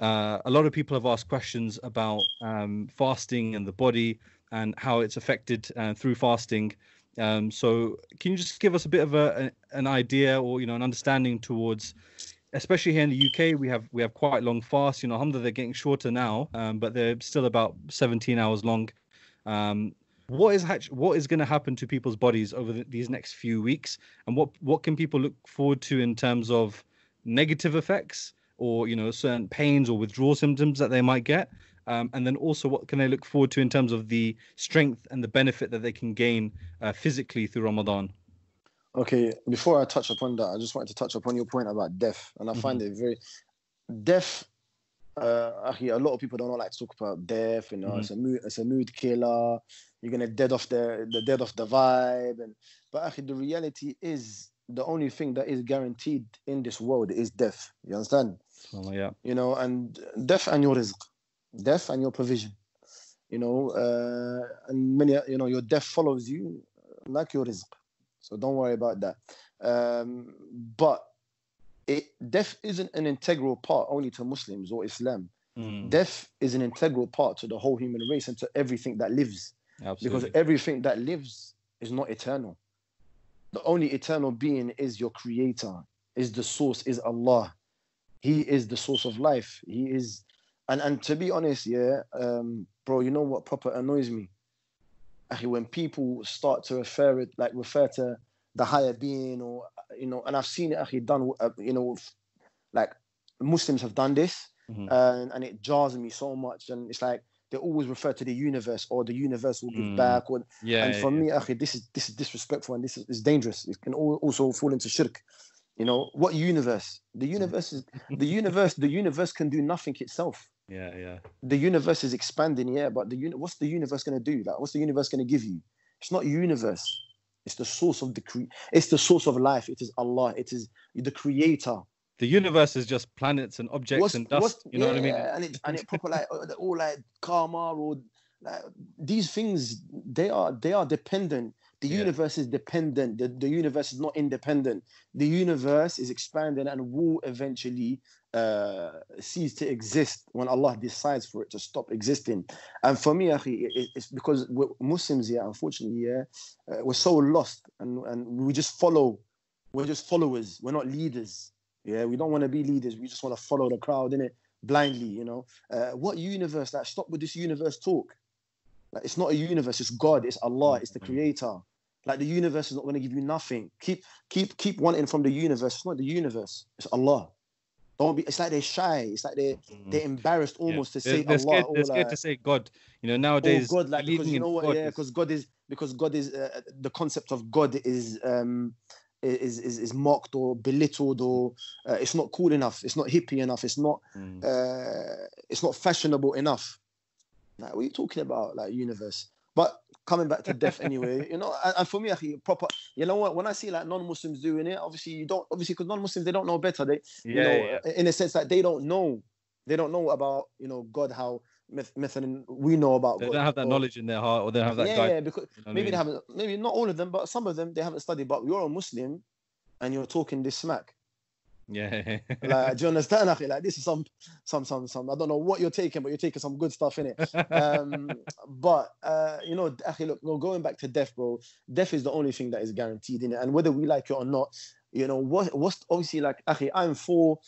uh, a lot of people have asked questions about um, fasting and the body and how it's affected uh, through fasting. Um, so, can you just give us a bit of a, an idea or you know an understanding towards, especially here in the UK, we have we have quite long fasts. You know, alhamdulillah, they're getting shorter now, um, but they're still about 17 hours long. Um, what is what is going to happen to people's bodies over the, these next few weeks, and what what can people look forward to in terms of negative effects or you know certain pains or withdrawal symptoms that they might get um, and then also what can they look forward to in terms of the strength and the benefit that they can gain uh, physically through Ramadan? Okay, before I touch upon that, I just wanted to touch upon your point about death, and I mm-hmm. find it very death. Uh, a lot of people don't like to talk about death. You know, mm-hmm. it's a mood, it's a mood killer. You're gonna dead off the the dead off the vibe, and but actually, the reality is the only thing that is guaranteed in this world is death. You understand? Oh, yeah. You know, and death and your rizq death and your provision. You know, uh, and many, you know, your death follows you like your rizq. So don't worry about that. Um, but it, death isn't an integral part only to Muslims or Islam. Mm. Death is an integral part to the whole human race and to everything that lives. Absolutely. Because everything that lives is not eternal. The only eternal being is your creator, is the source, is Allah. He is the source of life. He is and and to be honest, yeah, um, bro, you know what proper annoys me? Actually, when people start to refer it like refer to the higher being, or you know, and I've seen it actually done, uh, you know, like Muslims have done this, mm-hmm. and and it jars me so much, and it's like they always refer to the universe or the universe will give mm. back or yeah and for yeah. me actually this is this is disrespectful and this is, is dangerous it can also fall into shirk you know what universe the universe is the universe the universe can do nothing itself yeah, yeah. The universe is expanding, yeah, but the uni- what's the universe going to do? Like, what's the universe going to give you? It's not universe. It's the source of the cre- It's the source of life. It is Allah. It is the Creator. The universe is just planets and objects what's, and dust. You know yeah, what I mean? And it and it proper like uh, all like karma or like these things. They are they are dependent the yeah. universe is dependent. The, the universe is not independent. The universe is expanding and will eventually uh, cease to exist when Allah decides for it to stop existing. And for me, it's because Muslims here, unfortunately, yeah, uh, we're so lost and, and we just follow. We're just followers. We're not leaders. Yeah, we don't want to be leaders. We just want to follow the crowd in it blindly. You know, uh, what universe? Like, stop with this universe talk. Like, it's not a universe. It's God. It's Allah. It's the. Creator. Like the universe is not going to give you nothing. Keep keep keep wanting from the universe. It's not the universe. It's Allah. Don't be. It's like they're shy. It's like they're mm-hmm. they're embarrassed almost yeah. to say they're, Allah. Scared, they're scared like, to say God. You know nowadays. Oh God, like because you know what? God yeah, because God is because God is uh, the concept of God is um is is, is mocked or belittled or uh, it's not cool enough. It's not hippie enough. It's not mm. uh, it's not fashionable enough. Like what are you talking about? Like universe. But coming back to death anyway, you know, and, and for me, actually, proper, you know what, when I see like non-Muslims doing it, obviously you don't, obviously because non-Muslims, they don't know better. They, yeah, you know, yeah. in a sense that they don't know, they don't know about, you know, God, how, method we know about. They God, don't have that or, knowledge in their heart, or they don't have that. Yeah, yeah because you know maybe I mean? they haven't. Maybe not all of them, but some of them they haven't studied. But you're a Muslim, and you're talking this smack yeah Like, do you understand? akhi? Like this is some some some some I don't know what you're taking, but you're taking some good stuff in it. Um, but uh, you know, akhi, look, well, going back to death, bro. Death is the only thing that is guaranteed in it, and whether we like it or not, you know, what what's obviously like, akhi, I'm for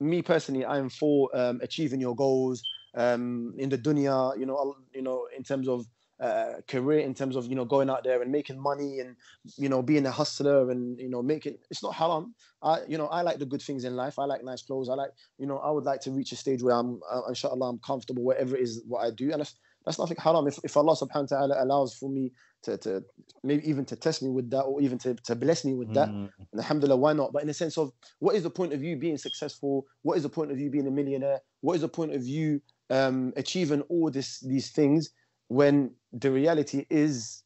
me personally, I'm for um, achieving your goals um, in the dunya. You know, you know, in terms of uh, career, in terms of you know going out there and making money and you know being a hustler and you know making it's not haram. I you know I like the good things in life. I like nice clothes. I like you know I would like to reach a stage where I'm uh, inshallah I'm comfortable wherever it is what I do and that's that's nothing haram. If, if Allah subhanahu wa ta'ala allows for me to, to maybe even to test me with that or even to, to bless me with that, Mm, and alhamdulillah, why not? But in the sense of what is the point of you being successful? What is the point of you being a millionaire? What is the point of you um, achieving all this these things when the reality is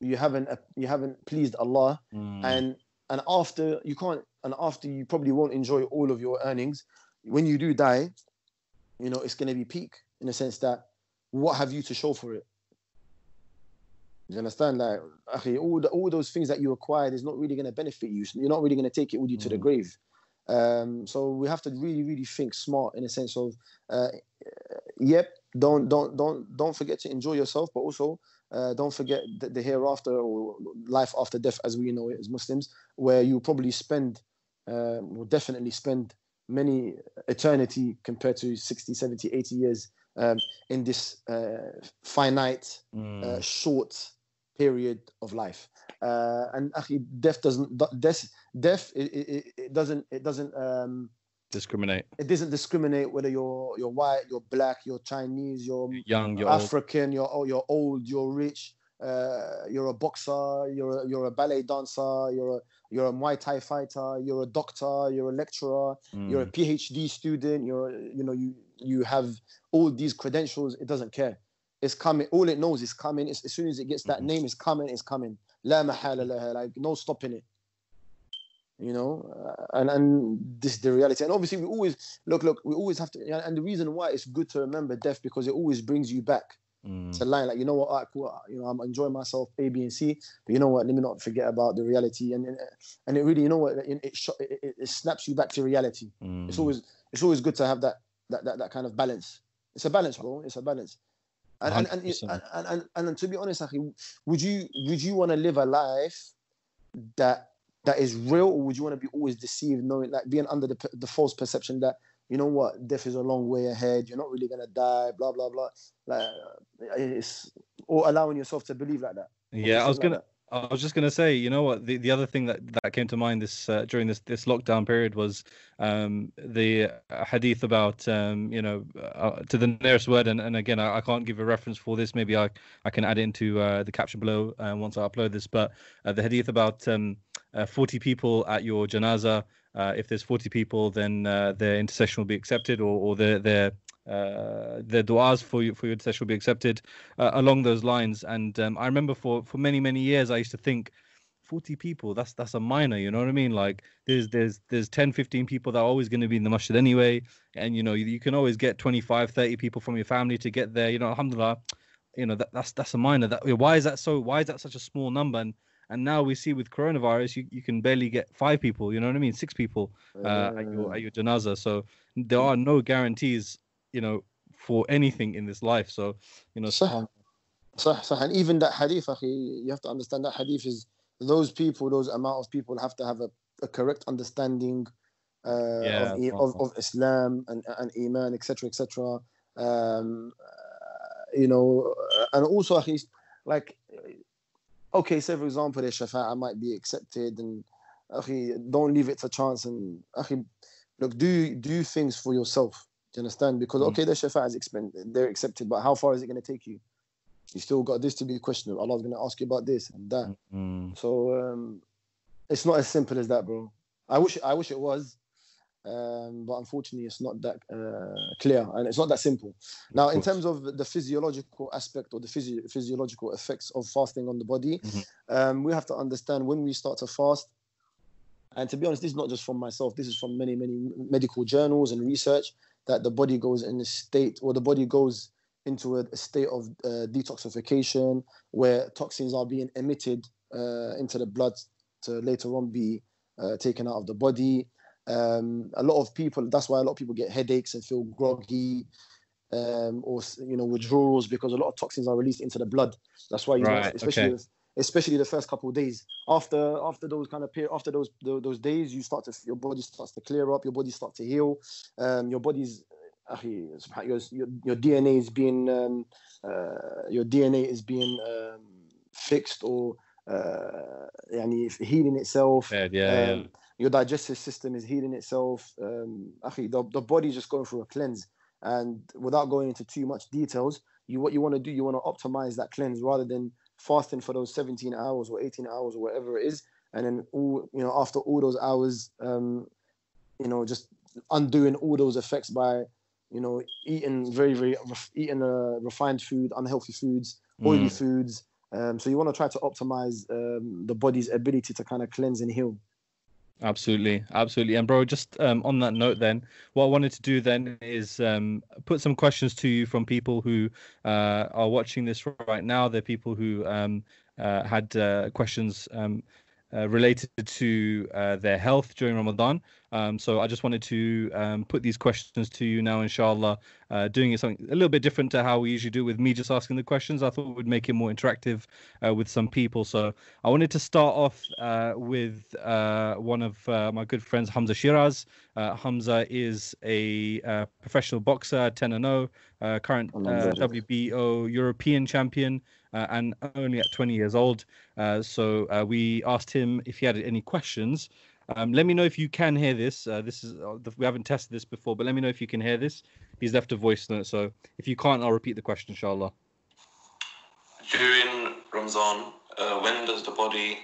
you haven't uh, you haven't pleased Allah mm. and and after you can't and after you probably won't enjoy all of your earnings when you do die you know it's going to be peak in the sense that what have you to show for it you understand like akhi, all the, all those things that you acquired is not really going to benefit you you're not really going to take it with you to the Mm. grave um so we have to really really think smart in a sense of uh yep don't don't don't don't forget to enjoy yourself but also uh, don't forget the, the hereafter or life after death as we know it as muslims where you probably spend uh, will definitely spend many eternity compared to 60 70 80 years um, in this uh, finite uh, Mm. short period of life uh, and actually death doesn't death death it, it, it- it doesn't it doesn't um, discriminate it doesn't discriminate whether you're you're white you're black you're chinese you're young you're old. African, you're oh, you're old, you're rich, uh, you're a boxer, you're a, you're a ballet dancer, you're a you're a Muay Thai fighter, you're a doctor, you're a lecturer, you're a Mm. PhD student, you're you know you you have all these credentials. It doesn't care. It's coming. All it knows is coming. It's, as soon as it gets that Mhm. name, it's coming. It's coming. La mahala laha, like no stopping it. You know, uh, and and this is the reality. And obviously, we always look, look. We always have to. And the reason why it's good to remember death because it always brings you back Mm. to line like you know what right, cool, you know I'm enjoying myself A B and C but you know what let me not forget about the reality and and, and it really you know what it it, it, it- snaps you back to reality it's Mm. always it's always good to have that that that, that kind of balance it's a balance bro it's a balance and and and, 100%. and, and, and, and to be honest would you would you want to live a life that that is real or would you want to be always deceived knowing like being under the, the false perception that you know what death is a long way ahead you're not really gonna die blah blah blah like it's or allowing yourself to believe like that yeah i was gonna that. I was just gonna say, you know what? The, the other thing that, that came to mind this uh, during this this lockdown period was um, the uh, hadith about um, you know uh, to the nearest word, and, and again I, I can't give a reference for this. Maybe I, I can add it into uh, the caption below uh, once I upload this. But uh, the hadith about um, uh, 40 people at your janaza. Uh, if there's 40 people, then uh, their intercession will be accepted, or, or their their uh, their du'as for you for your intercession will be accepted uh, along those lines. And um, I remember for for many many years I used to think 40 people that's that's a minor you know what i mean? Like there's there's there's 10 15 people that are always going to be in the masjid anyway. And you know you, you can always get 25 30 people from your family to get there you know alhamdulillah. You know that, that's that's a minor. That why is that so why is that such a small number? And and now we see with coronavirus you, you can barely get five people you know what i mean six people uh, at your at your janaza so there are no guarantees you know for anything in this life so you know صح صح صح and even that hadith أخي, you have to understand that hadith is those people those amount of people have to have a, a correct understanding uh, Yeah, of, i- fine, of, fine. of Islam and, and Iman etc etc um, uh, you know uh, and also أخي, like okay, say for example, there's Shafa'a might be accepted, and okay, don't leave it to chance. And okay, look, do do things for yourself. Do you understand? Because hmm. okay, the Shafa'a is expended, they're accepted, but how far is it going to take you? You still got this to be questioned. Allah's going to ask you about this and that. Mm. So um, it's not as simple as that, bro. I wish I wish it was, um, but unfortunately it's not that uh, clear and it's not that simple now in terms of the physiological aspect or the physio- physiological effects of fasting on the body Mhm. um, we have to understand when we start to fast and to be honest this is not just from myself this is from many many medical journals and research that the body goes in a state or the body goes into a, a state of uh, detoxification where toxins are being emitted uh, into the blood to later on be uh, taken out of the body. Um, a lot of people, that's why a lot of people get headaches and feel groggy. Um, or you know withdrawals because a lot of toxins are released into the blood. That's why you Right, know, especially okay. the, especially the first couple of days after after those kind of period after those those, those days you start to your body starts to clear up, your body starts to heal, um, your body's أخي, سبحان- your, your, your DNA is being um, uh, your DNA is being um, fixed or uh, يعني healing itself. Yeah, yeah, Um, your digestive system is healing itself. Um, the, the body's just going through a cleanse. And without going into too much details, you what you want to do, you want to optimize that cleanse rather than fasting for those 17 hours or 18 hours or whatever it is. And then all you know, after all those hours, um, you know, just undoing all those effects by you know eating very very eating uh, refined food, unhealthy foods, oily mm. foods. Um, so you want to try to optimize um, the body's ability to kind of cleanse and heal. Absolutely, absolutely. And bro, just um, on that note, then, what I wanted to do then is um, put some questions to you from people who uh, are watching this right now. They're people who um, uh, had uh, questions um, uh, related to uh, their health during Ramadan. Um, so I just wanted to um, put these questions to you now, inshallah. Uh, doing it something a little bit different to how we usually do with me just asking the questions. I thought would make it more interactive uh, with some people. So I wanted to start off uh, with uh, one of uh, my good friends, Hamzah Sheeraz. Uh, Hamzah is a uh, professional boxer, 10 and 0, uh, current WBO European champion, uh, and only at 20 years old. Uh, so uh, we asked him if he had any questions. Um, let me know if you can hear this. Uh, this is uh, we haven't tested this before, but let me know if you can hear this. He's left a voice note, so if you can't, I'll repeat the question, inshallah. During Ramadan, uh, when does the body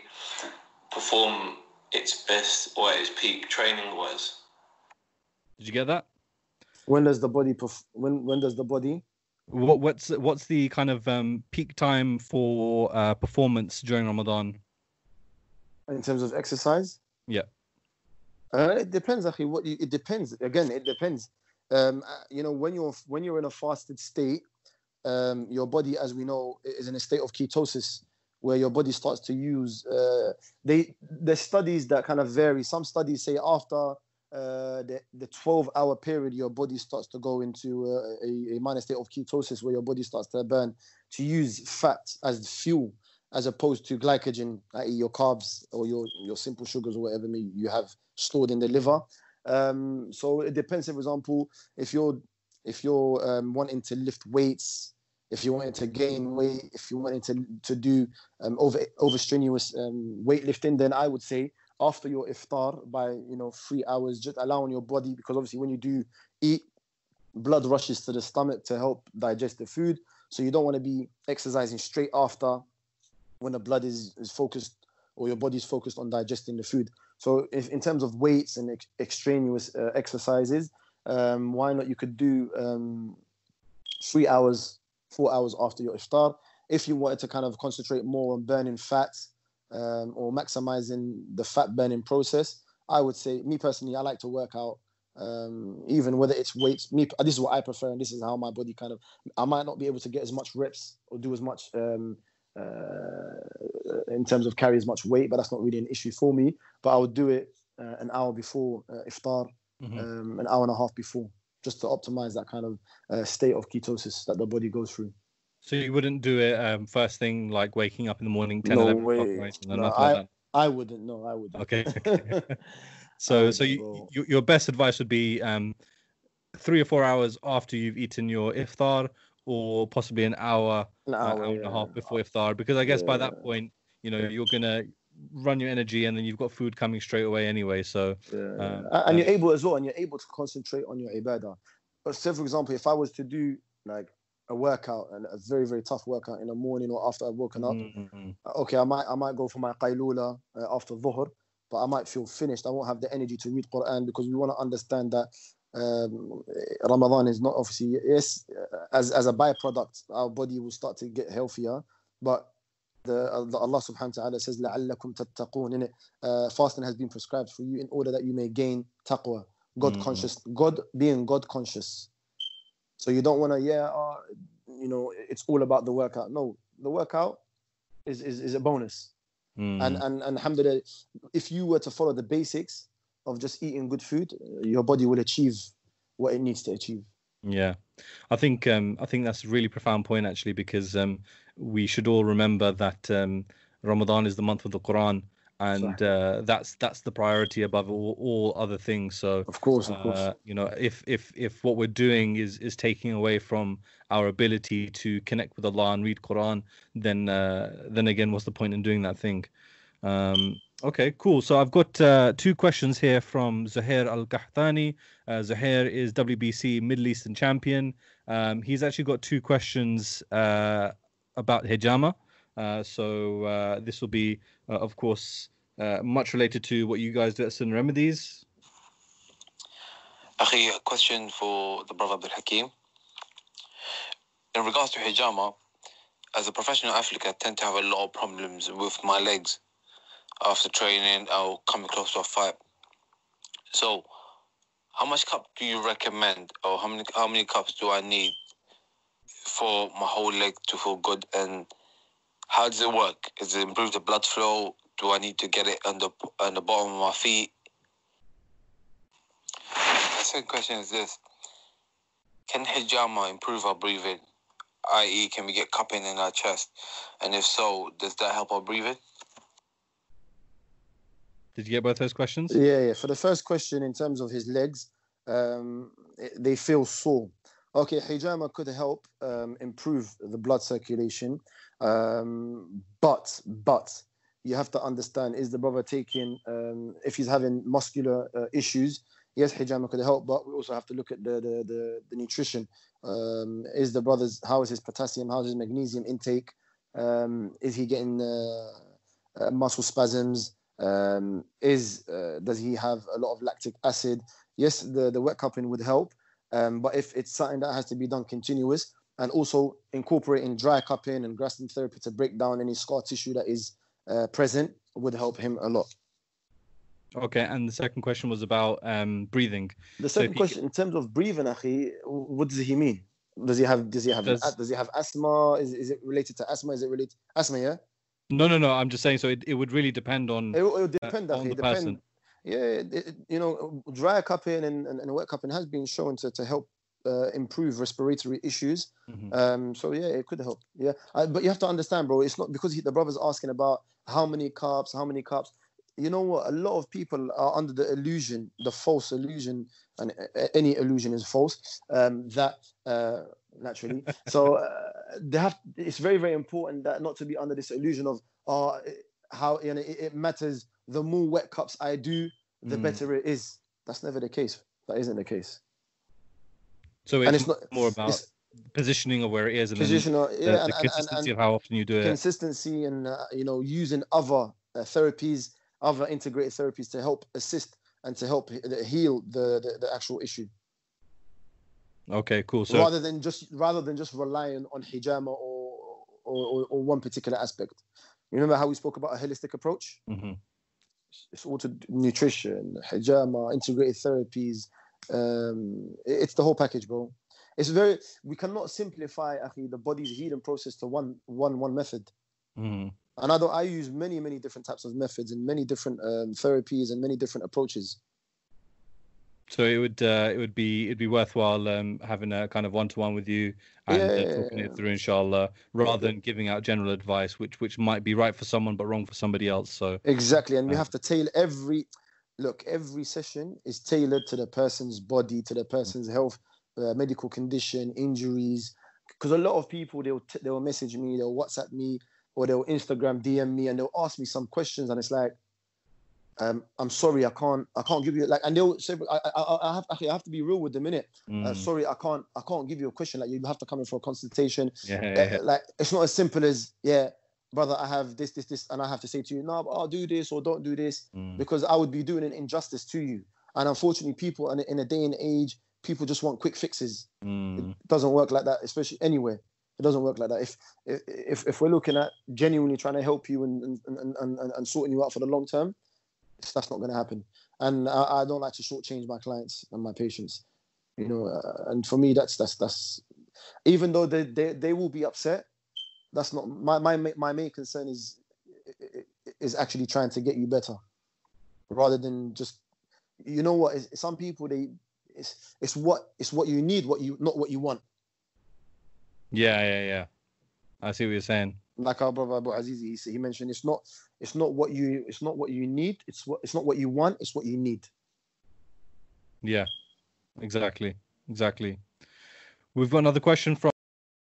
perform its best or at its peak training wise? Did you get that? When does the body perf- when when does the body What, what's what's the kind of um, peak time for uh, performance during Ramadan? in terms of exercise? Yeah. Uh, it depends, actually. What you, it depends. Again, it depends. Um, uh, you know, when you're when you're in a fasted state, um, your body, as we know, is in a state of ketosis, where your body starts to use. Uh, they there's studies that kind of vary. Some studies say after uh, the the 12 hour period, your body starts to go into uh, a, a minor state of ketosis, where your body starts to burn to use fat as fuel as opposed to glycogen, i.e., your carbs or your your simple sugars or whatever you have stored in the liver. Um, so it depends. For example, if you're if you're um, wanting to lift weights, if you're wanting to gain weight, if you're wanting to to do um, over over strenuous um, weightlifting, then I would say after your iftar by you know three hours, just allowing your body because obviously when you do eat, blood rushes to the stomach to help digest the food. So you don't want to be exercising straight after when the blood is, is focused or your body's focused on digesting the food. So if in terms of weights and ex- extraneous uh, exercises, um, why not you could do um, three hours, four hours after your iftar. If you wanted to kind of concentrate more on burning fats um, or maximizing the fat burning process, I would say, me personally, I like to work out um, even whether it's weights. Me, this is what I prefer, and this is how my body kind of. I might not be able to get as much reps or do as much um, in terms of carry as much weight, but that's not really an issue for me. But I would do it uh, an hour before uh, iftar, Mhm. um, an hour and a half before, just to optimize that kind of uh, state of ketosis that the body goes through. So you wouldn't do it um, first thing like waking up in the morning, 10, No 11 o'clock, way. right? No, No, nothing that. I wouldn't. No, I wouldn't. Okay. okay. so I so you, you, your best advice would be um, three or four hours after you've eaten your iftar, or possibly an hour, An uh, hour, hour and a half before iftar, because I guess by that point, you know, you're gonna run your energy, and then you've got food coming straight away anyway. So Yeah. Um, and you're able as well, and you're able to concentrate on your ibadah. But say, for example, if I was to do like a workout and a very very tough workout in the morning or after I've woken up, mm, okay, I might I might go for my qaylula uh, after dhuhr, but I might feel finished. I won't have the energy to read Quran because we want to understand that um, Ramadan is not obviously yes as as a byproduct our body will start to get healthier but the, the Allah subhanahu wa ta'ala says la'allakum tattaqun in it uh, fasting has been prescribed for you in order that you may gain taqwa god mm. conscious god being god conscious so you don't want to yeah uh, you know it's all about the workout no the workout is is, is a bonus mm. and and and alhamdulillah if you were to follow the basics of just eating good food, your body will achieve what it needs to achieve. Yeah, I think um, I think that's a really profound point actually because um, we should all remember that um, Ramadan is the month of the Quran, and uh, that's that's the priority above all, all other things. So Of course, of course. uh, you know, if if if what we're doing is is taking away from our ability to connect with Allah and read Quran, then uh, then again, what's the point in doing that thing? Um, okay, cool. So I've got uh, two questions here from Zahir Al Qahtani. Uh, Zahir is WBC Middle Eastern champion. Um, he's actually got two questions uh, about hijama. Uh, so uh, this will be, uh, of course, much related to what you guys do at Sunnah Remedies. A question for the brother Abdul Hakim. In regards to hijama, as a professional athlete, I tend to have a lot of problems with my legs after training or coming close to a fight. So, how much cup do you recommend, or how many how many cups do I need for my whole leg to feel good? And how does it work? Does it improve the blood flow? Do I need to get it on the on the bottom of my feet? The second question is this: Can hijama improve our breathing? I.e., can we get cupping in our chest? And if so, does that help our breathing? Did you get both those questions? Yeah, yeah. For the first question, in terms of his legs, um, it- they feel sore. Okay, hijama could help um, improve the blood circulation, um, but but you have to understand: is the brother taking? Um, if he's having muscular uh, issues, yes, hijama could help, but we also have to look at the the the, the nutrition. Um, is the brother's how is his potassium? How is his magnesium intake? Um, is he getting uh, uh, muscle spasms? Um, is uh, does he have a lot of lactic acid? Yes the, the wet cupping would help um, but if it's something that has to be done continuous and also incorporating dry cupping and Graston therapy to break down any scar tissue that is uh, present would help him a lot. Okay, and the second question was about um, breathing. the So second he- question in terms of breathing akhi, what does he mean? Does he have does he have Does- does he have asthma? Is, is it related to asthma? Is it related asthma yeah No, no, no. I'm just saying. So it, it would really depend on. it, will- it will depend Uh, on the depend person. yeah, it, you know, dry cupping and, and, and wet cupping has been shown to, to help uh, improve respiratory issues. Mhm. Um, so yeah, it could help. Yeah, uh, but you have to understand, bro. It's not because he, the brother's asking about how many cups, how many cups. You know what? A lot of people are under the illusion, the false illusion, and uh, any illusion is false. Um, that uh, naturally, so uh, they have. It's very, very important that not to be under this illusion of uh, how you know, it, it matters. The more wet cups I do, the Mm. better it is. That's never the case. That isn't the case. So and it's, it's not more about it's positioning of where it is and the, yeah, the and, and, and, consistency and of how often you do it. consistency and uh, you know using other uh, therapies, other integrated therapies to help assist and to help heal the, the the actual issue, Okay, cool. So rather than just rather than just relying on hijama or or, or, one particular aspect. Remember how we spoke about a holistic approach? Mhm. It's all to nutrition, hijama, integrated therapies. Um, it's the whole package, bro. It's very. We cannot simplify, akhi, the body's healing process to one one one method. Mhm. And I, I use many, many different types of methods and many different um, therapies and many different approaches. so it would uh, it would be it'd be worthwhile um, having a kind of one to one with you and uh, Yeah. talking it through, inshallah, rather than giving out general advice, which which might be right for someone but wrong for somebody else. So Exactly. And we Uh, have to tailor every look, every session is tailored to the person's body, to the person's health, uh, medical condition, injuries. Because a lot of people, they'll, t- they'll message me, they'll WhatsApp me, or they'll Instagram DM me, and they'll ask me some questions. And it's like, um, I'm sorry, I can't, I can't give you like, and they'll say, I, I, I have, I have to be real with them, innit? Uh, mm, sorry, I can't, I can't give you a question. Like, you have to come in for a consultation. yeah, Uh, yeah, yeah. like it's not as simple as yeah brother i have this this this and i have to say to you no but i'll do this or don't do this Mm, because i would be doing an injustice to you and unfortunately people in, in a day and age people just want quick fixes mm, it doesn't work like that especially anywhere it doesn't work like that if if if we're looking at genuinely trying to help you and and and, and, and, sorting you out for the long term that's not going to happen and I, I don't like to shortchange my clients and my patients. You know, uh, and for me, that's that's that's even though they, they they will be upset. That's not my my my main concern is is actually trying to get you better, rather than just you know what? Some people they it's it's what it's what you need, what you not what you want. Yeah, yeah, yeah. I see what you're saying. Like our brother Abu Aziz, he, he mentioned it's not it's not what you it's not what you need. It's what it's not what you want. It's what you need. Yeah, exactly, exactly. We've got another question from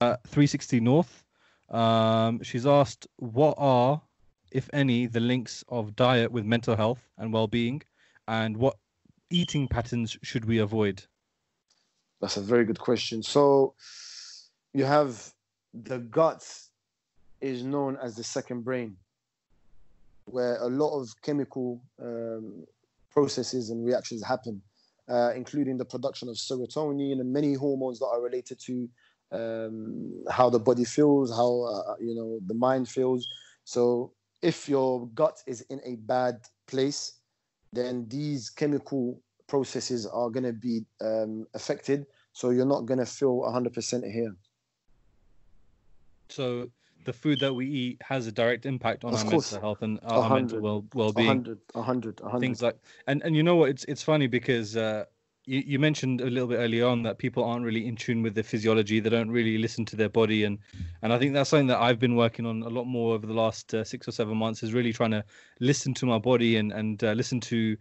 uh, 360 North. Um, she's asked, "What are, if any, the links of diet with mental health and well-being, and what eating patterns should we avoid?" That's a very good question. So, you have the gut is known as the second brain where a lot of chemical um, processes and reactions happen, uh, including the production of serotonin and many hormones that are related to um, how the body feels, how uh, you know the mind feels. So if your gut is in a bad place, then these chemical processes are going to be um, affected. So you're not going to feel 100% here. So the food that we eat has a direct impact on of our course. mental health and our mental well well being. 100, 100, 100. Things like and and you know what? It's it's funny because. Uh, you, you mentioned a little bit early on that people aren't really in tune with their physiology. They don't really listen to their body, and and I think that's something that I've been working on a lot more over the last uh, six or seven months. Is really trying to listen to my body and and uh, listen to,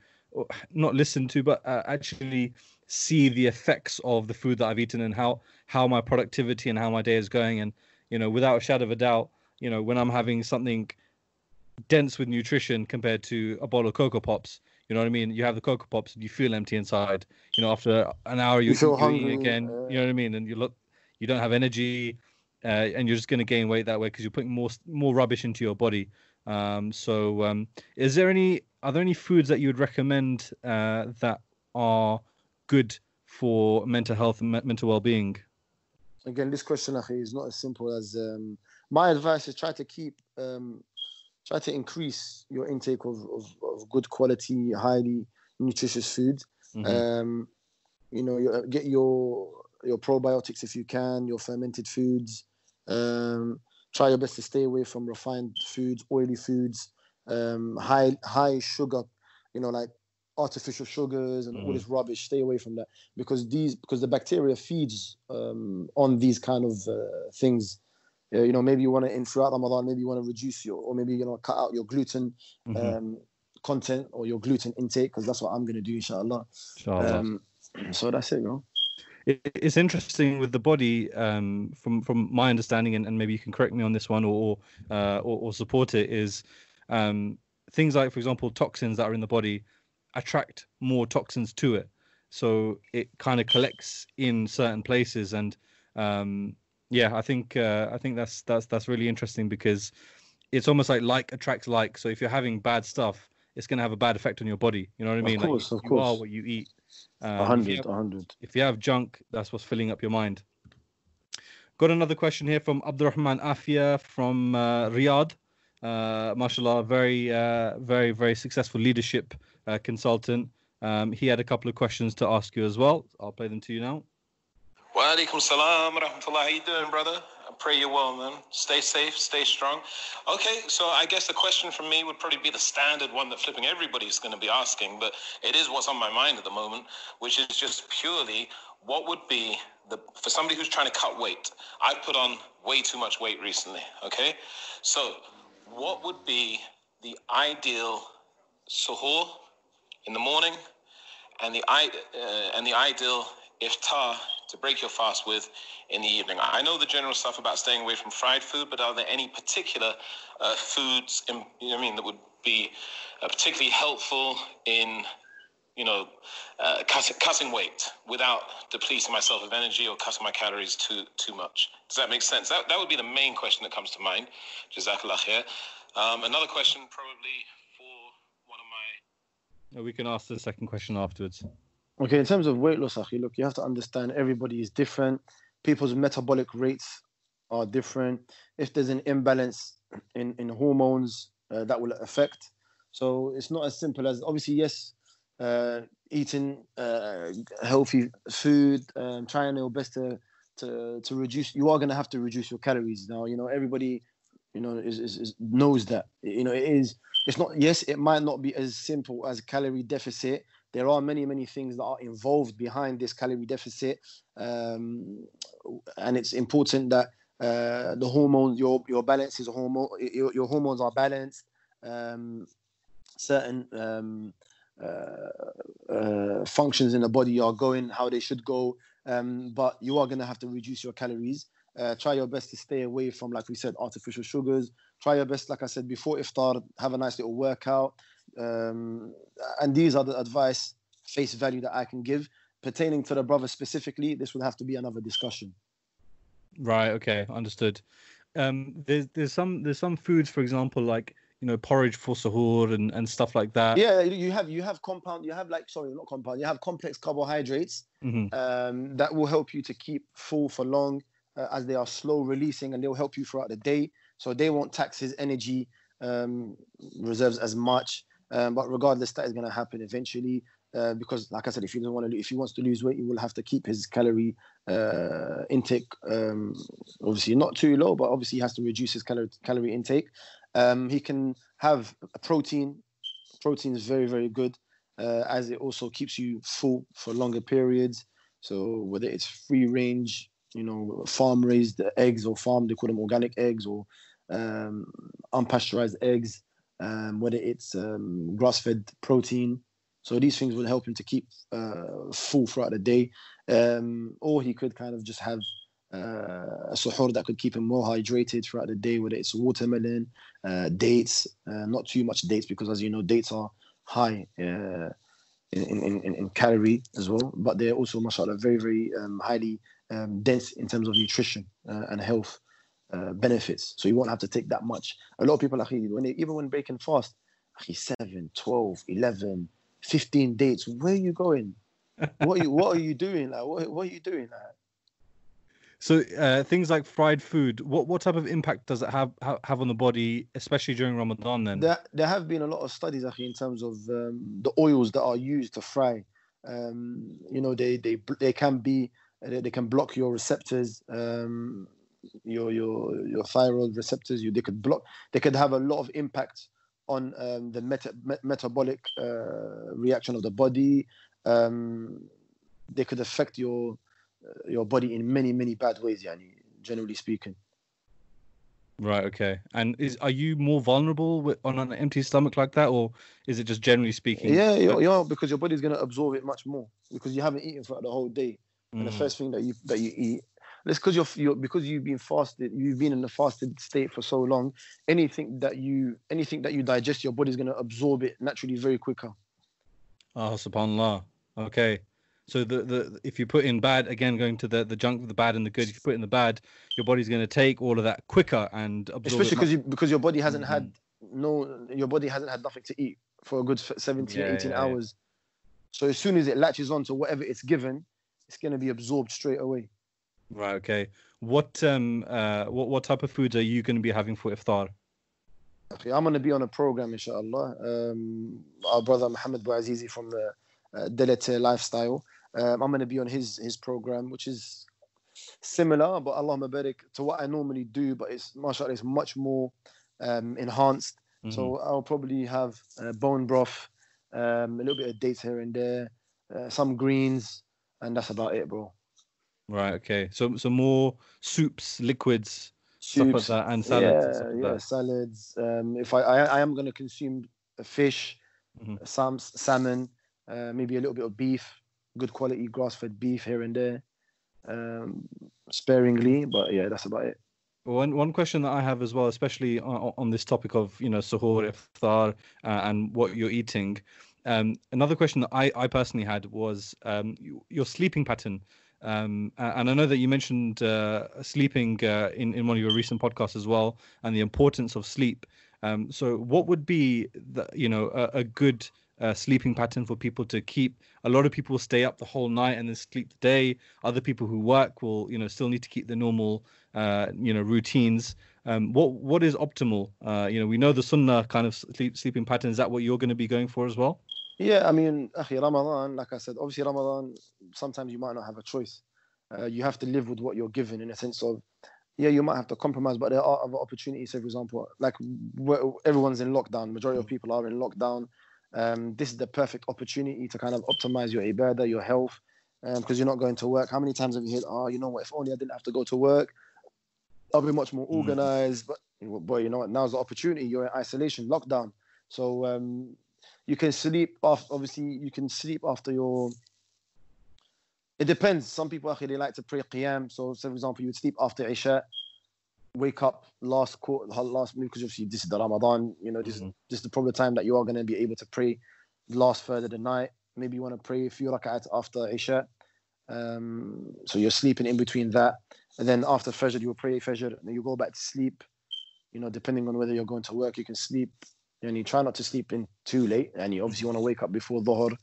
not listen to, but uh, actually see the effects of the food that I've eaten and how how my productivity and how my day is going. And you know, without a shadow of a doubt, you know, when I'm having something dense with nutrition compared to a bottle of Coco Pops, you know what I mean? You have the Coco Pops and you feel empty inside. You know, after an hour, you, you are eating again. Uh... You know what I mean? And you look, you don't have energy, uh, and you're just going to gain weight that way because you're putting more more rubbish into your body. Um, so, um, is there any are there any foods that you would recommend uh, that are good for mental health and mental well-being? Again, this question is not as simple as um, my advice is try to keep um, try to increase your intake of, of, of good quality, highly nutritious food. Mm-hmm. Um, you know, your, get your your probiotics if you can, your fermented foods. Um, try your best to stay away from refined foods, oily foods, um, high high sugar. You know, like artificial sugars and mm. all this rubbish. Stay away from that because these because the bacteria feeds um, on these kind of uh, things. Uh, you know, maybe you want to in throughout Ramadan, maybe you want to reduce your or maybe you know cut out your gluten mm-hmm. um, content or your gluten intake because that's what I'm going to do, inshallah. inshallah. Um, so that's it, bro. It's interesting with the body, um, from from my understanding, and, and maybe you can correct me on this one or uh, or, or support it. Is um, things like, for example, toxins that are in the body attract more toxins to it. So it kind of collects in certain places, and um, yeah, I think uh, I think that's that's that's really interesting because it's almost like like attracts like. So if you're having bad stuff, it's going to have a bad effect on your body. You know what I mean? Of course, like, of course. You are what you eat. Um, a hundred, a hundred. If you have junk, that's what's filling up your mind. Got another question here from Abdurrahman Afia from uh, Riyadh. Uh, mashallah, very, uh, very, very successful leadership uh, consultant. Um, he had a couple of questions to ask you as well. I'll play them to you now. Wa alaikum salam rahmatullah. How you doing, brother? I pray you're well, man. Stay safe, stay strong. Okay, so I guess the question from me would probably be the standard one that flipping everybody's going to be asking, but it is what's on my mind at the moment, which is just purely what would be the for somebody who's trying to cut weight. I've put on way too much weight recently. Okay, so what would be the ideal suhoor in the morning and the uh, and the ideal iftar to break your fast with in the evening. I know the general stuff about staying away from fried food, but are there any particular uh, foods, in, you know I mean, that would be uh, particularly helpful in, you know, uh, cutting, cutting weight without depleting myself of energy or cutting my calories too too much? Does that make sense? That, that would be the main question that comes to mind. Jazakallah. Um, another question probably we can ask the second question afterwards. Okay, in terms of weight loss, Akhi, look, you have to understand everybody is different. People's metabolic rates are different. If there's an imbalance in, in hormones, uh, that will affect. So it's not as simple as obviously, yes, uh, eating uh, healthy food, um, trying your best to to to reduce. You are going to have to reduce your calories now. You know, everybody, you know, is, is, is knows that. You know, it is. It's not. Yes, it might not be as simple as calorie deficit. There are many, many things that are involved behind this calorie deficit, um, and it's important that uh, the hormones, your your balance is hormone. Your, your hormones are balanced. Um, certain um, uh, uh, functions in the body are going how they should go, um, but you are going to have to reduce your calories. Uh, try your best to stay away from, like we said, artificial sugars. Try your best, like I said before iftar, have a nice little workout. Um, and these are the advice, face value that I can give pertaining to the brother specifically. This would have to be another discussion. Right. Okay. Understood. Um, there's there's some there's some foods, for example, like you know porridge for sahur and, and stuff like that yeah you have you have compound you have like sorry not compound you have complex carbohydrates mm-hmm. um, that will help you to keep full for long uh, as they are slow releasing and they'll help you throughout the day so they won't tax his energy um, reserves as much um, but regardless that is going to happen eventually uh, because like I said, if he doesn't want to, if he wants to lose weight, he will have to keep his calorie uh, intake. Um, obviously, not too low, but obviously he has to reduce his calorie calorie intake. Um, he can have a protein. Protein is very, very good uh, as it also keeps you full for longer periods. So whether it's free range, you know, farm raised eggs or farm, they call them organic eggs or um, unpasteurized eggs, um, whether it's um, grass fed protein. So these things will help him to keep uh, full throughout the day. Um, or he could kind of just have uh, a suhoor that could keep him more hydrated throughout the day, whether it's watermelon, uh, dates, uh, not too much dates because, as you know, dates are high uh, in, in, in, in, calorie as well, but they're also, mashallah, very, very um, highly um, dense in terms of nutrition uh, and health uh, benefits. So you won't have to take that much. A lot of people, when they, even when breaking fast, 7, 12, 11, 15 dates, where are you going? what are you, what are you doing? Like, what, what are you doing? Like, so uh, things like fried food, what what type of impact does it have have on the body, especially during Ramadan? Then there, there have been a lot of studies actually in terms of um, the oils that are used to fry. Um, you know, they they they can be they can block your receptors, um, your your your thyroid receptors. You they could block. They could have a lot of impact on um, the meta, metabolic uh, reaction of the body. Um, they could affect your your body in many many bad ways yani generally speaking right okay and is are you more vulnerable with, on an empty stomach like that or is it just generally speaking yeah you're, you're because your body's going to absorb it much more because you haven't eaten for the whole day mm. and the mm. first thing that you that you eat it's because you're, you're because you've been fasted you've been in a fasted state for so long anything that you anything that you digest your body's going to absorb it naturally very quicker oh subhanallah okay so the, the if you put in bad again, going to the the junk, the bad and the good. If you put in the bad, your body's going to take all of that quicker and especially because you because your body hasn't mm-hmm. had no your body hasn't had nothing to eat for a good 17 yeah, 18 yeah, hours yeah. so as soon as it latches on to whatever it's given it's going to be absorbed straight away right okay what um uh what, what type of foods are you going to be having for iftar okay, i'm going to be on a program inshallah um our brother Muhammad Bouazizi from the uh, Delete lifestyle um, I'm going to be on his his program, which is similar, but Allah barik to what I normally do, but it's mashallah, it's much more um, enhanced. Mm-hmm. So I'll probably have uh, bone broth, um, a little bit of dates here and there, uh, some greens, and that's about it, bro. Right. Okay. So so more soups, liquids, soups, like and salads. Yeah, and yeah, salads. Um, if I, I I am going to consume fish, mm-hmm. some salmon, uh, maybe a little bit of beef good quality grass-fed beef here and there, um, sparingly. But yeah, that's about it. One one question that I have as well, especially on, on this topic of you know suhoor, iftar, uh, and what you're eating. Um, another question that I, I personally had was um, your sleeping pattern. Um, and I know that you mentioned uh, sleeping uh, in, in one of your recent podcasts as well, and the importance of sleep. Um, so, what would be the, you know a, a good uh, sleeping pattern for people to keep. A lot of people stay up the whole night and then sleep the day. Other people who work will, you know, still need to keep the normal, uh, you know, routines. Um, what what is optimal? Uh, you know, we know the sunnah kind of sleep sleeping pattern. Is that what you're going to be going for as well? Yeah, I mean, akhi, Ramadan, like I said, obviously Ramadan, sometimes you might not have a choice. Uh, you have to live with what you're given in a sense of, yeah, you might have to compromise, but there are other opportunities. Say, for example, like everyone's in lockdown, majority of people are in lockdown. Um, this is the perfect opportunity to kind of optimize your ibadah, your health, because um, you're not going to work. How many times have you heard, oh, you know what, if only I didn't have to go to work, I'll be much more mm. organized. Mm. But boy, you know what, now's the opportunity. You're in isolation, lockdown. So um, you can sleep off. Obviously, you can sleep after your. It depends. Some people actually like to pray qiyam. So, say for example, you would sleep after Isha, wake up last quarter, last minute because obviously this is the Ramadan. You know, this mm-hmm. this is the proper time that you are going to be able to pray last further the night. Maybe you want to pray a few rak'at after Isha. Um, so you're sleeping in between that, and then after Fajr you will pray Fajr, and then you go back to sleep. You know, depending on whether you're going to work, you can sleep and you try not to sleep in too late, and you obviously want to wake up before Dhuhr.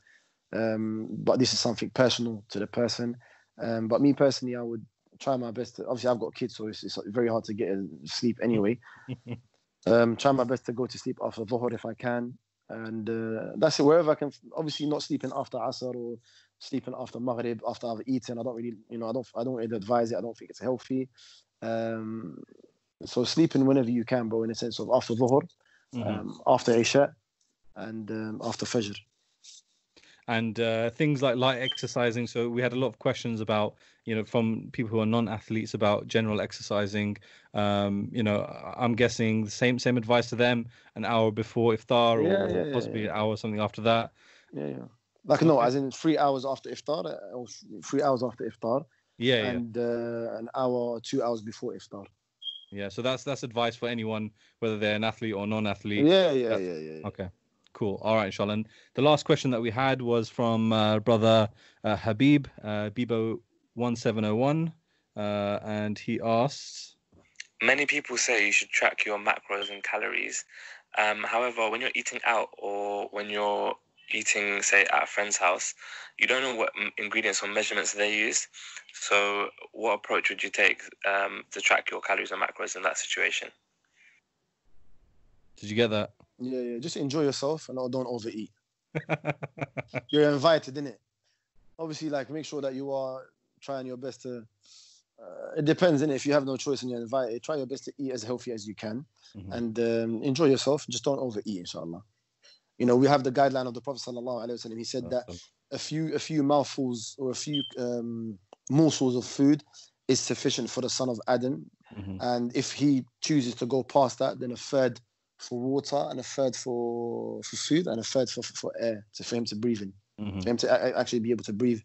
Um, but this is something personal to the person. Um, but me personally, I would try my best. To, obviously, I've got kids, so it's, it's very hard to get sleep anyway. um, try my best to go to sleep after Dhuhr if I can, and uh, that's it. Wherever I can, obviously not sleeping after Asr or sleeping after Maghrib after I've eaten. I don't really, you know, I don't, I don't really advise it. I don't think it's healthy. Um, so sleeping whenever you can, bro, in a sense of after Dhuhr mm-hmm. um, after Isha and um, after Fajr. And uh, things like light exercising. So we had a lot of questions about, you know, from people who are non-athletes about general exercising. Um, you know, I'm guessing the same same advice to them an hour before iftar, yeah, or yeah, possibly yeah, an hour or something after that. Yeah, yeah. Like no, as in three hours after iftar, uh, or three hours after iftar. Yeah, and uh, an hour, or two hours before iftar. Yeah, so that's that's advice for anyone, whether they're an athlete or non-athlete. Yeah, yeah, yeah, yeah, yeah. Okay, cool. All right, inshallah. And the last question that we had was from uh, brother uh, Habib uh, Bibo one seven zero oh one, uh, and he asks. Many people say you should track your macros and calories. Um, however, when you're eating out or when you're eating, say, at a friend's house, you don't know what ingredients or measurements they use. So, what approach would you take um, to track your calories and macros in that situation? Did you get that? Yeah, yeah. Just enjoy yourself and don't overeat. You're invited, in it. Obviously, like make sure that you are trying your best to. Uh, it depends, in If you have no choice and you're invited, try your best to eat as healthy as you can, mm-hmm. and um, enjoy yourself. Just don't overeat, inshallah. You know, we have the guideline of the Prophet sallallahu alaihi wasallam. He said that a few a few mouthfuls or a few um, morsels of food is sufficient for the son of Adam, mm-hmm. and if he chooses to go past that, then a third for water and a third for for food and a third for for, for air, to for him to breathe in, mm-hmm. for him to actually be able to breathe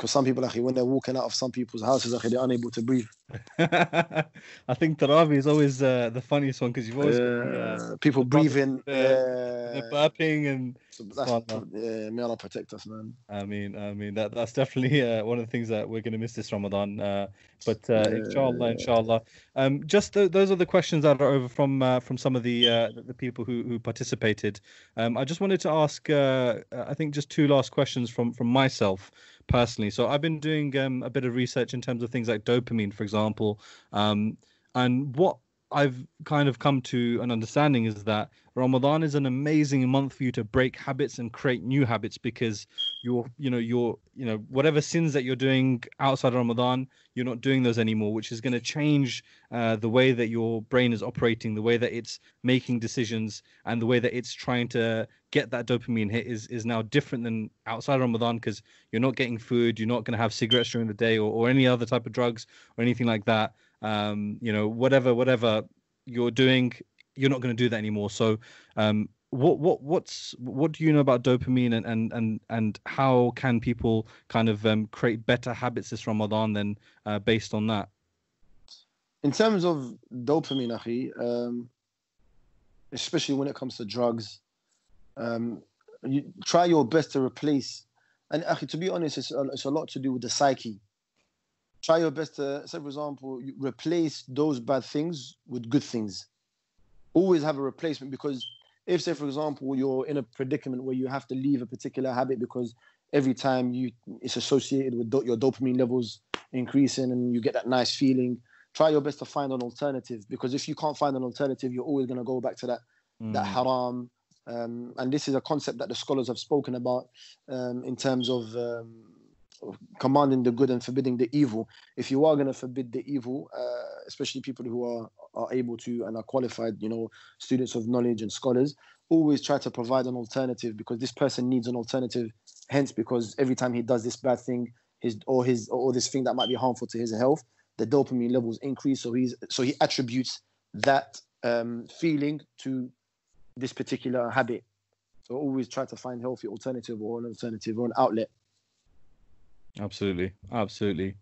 because some people when they're walking out of some people's houses they're unable to breathe. I think Taraweeh is always uh, the funniest one because you've always uh, people breathing uh, burping and so that's, yeah may allah protect us man. I mean i mean that that's definitely uh, one of the things that we're going to miss this ramadan uh, but uh, inshallah inshallah. Um, just th- those are the questions that are over from from some of the the people who who participated. Um, i just wanted to ask i think just two last questions from from myself personally. So I've been doing um, a bit of research in terms of things like dopamine, for example. Um, and what I've kind of come to an understanding is that Ramadan is an amazing month for you to break habits and create new habits because you're, you know, you're, you know, whatever sins that you're doing outside Ramadan, you're not doing those anymore, which is going to change uh, the way that your brain is operating, the way that it's making decisions, and the way that it's trying to get that dopamine hit is is now different than outside Ramadan because you're not getting food, you're not going to have cigarettes during the day or, or any other type of drugs or anything like that um, you know, whatever whatever you're doing, you're not going to do that anymore. So, um, what what what's what do you know about dopamine and and and, and how can people kind of um, create better habits this Ramadan then uh, based on that? In terms of dopamine, Akhi, um, especially when it comes to drugs, um, you try your best to replace. And Akhi, to be honest, it's it's a lot to do with the psyche try your best to, say, for example, replace those bad things with good things. Always have a replacement because if, say, for example, you're in a predicament where you have to leave a particular habit because every time you it's associated with do- your dopamine levels increasing and you get that nice feeling, try your best to find an alternative because if you can't find an alternative, you're always going to go back to that mm. that haram Um, and this is a concept that the scholars have spoken about um, in terms of, um, of, commanding the good and forbidding the evil. If you are going to forbid the evil, uh, especially people who are, are able to and are qualified, you know, students of knowledge and scholars, always try to provide an alternative because this person needs an alternative. Hence, because every time he does this bad thing, his or his or this thing that might be harmful to his health, the dopamine levels increase. So he's so he attributes that um, feeling to this particular habit. So always try to find healthy alternative or an alternative or an outlet. Absolutely, absolutely.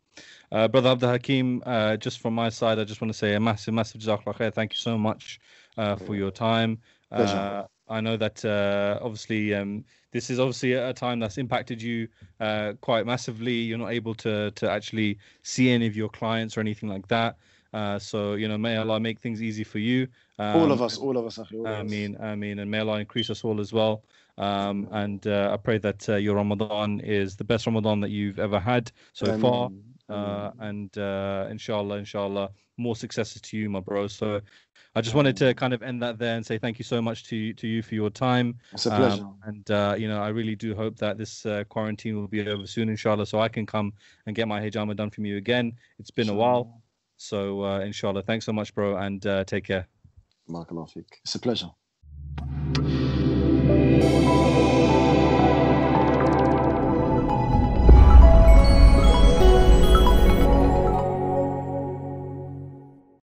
Uh, Brother Abdul Hakim, uh, just from my side, I just want to say a massive, massive jazakallah khair. Thank you so much uh, for your time. Uh, I know that uh, obviously um, this is obviously a time that's impacted you uh, quite massively. You're not able to to actually see any of your clients or anything like that. Uh, so you know, may Allah make things easy for you. Um, all of us, all of us. All I mean, I mean, and may Allah increase us all as well. Um, and uh, I pray that uh, your Ramadan is the best Ramadan that you've ever had so far. Uh, and uh, inshallah, inshallah, more successes to you, my bro. So I just wanted to kind of end that there and say thank you so much to to you for your time. It's a pleasure. Um, and uh, you know, I really do hope that this uh, quarantine will be over soon, inshallah, so I can come and get my hijama done from you again. It's been sure. a while. So uh, inshallah, thanks so much, bro, and uh, take care. Barakallah It's a pleasure.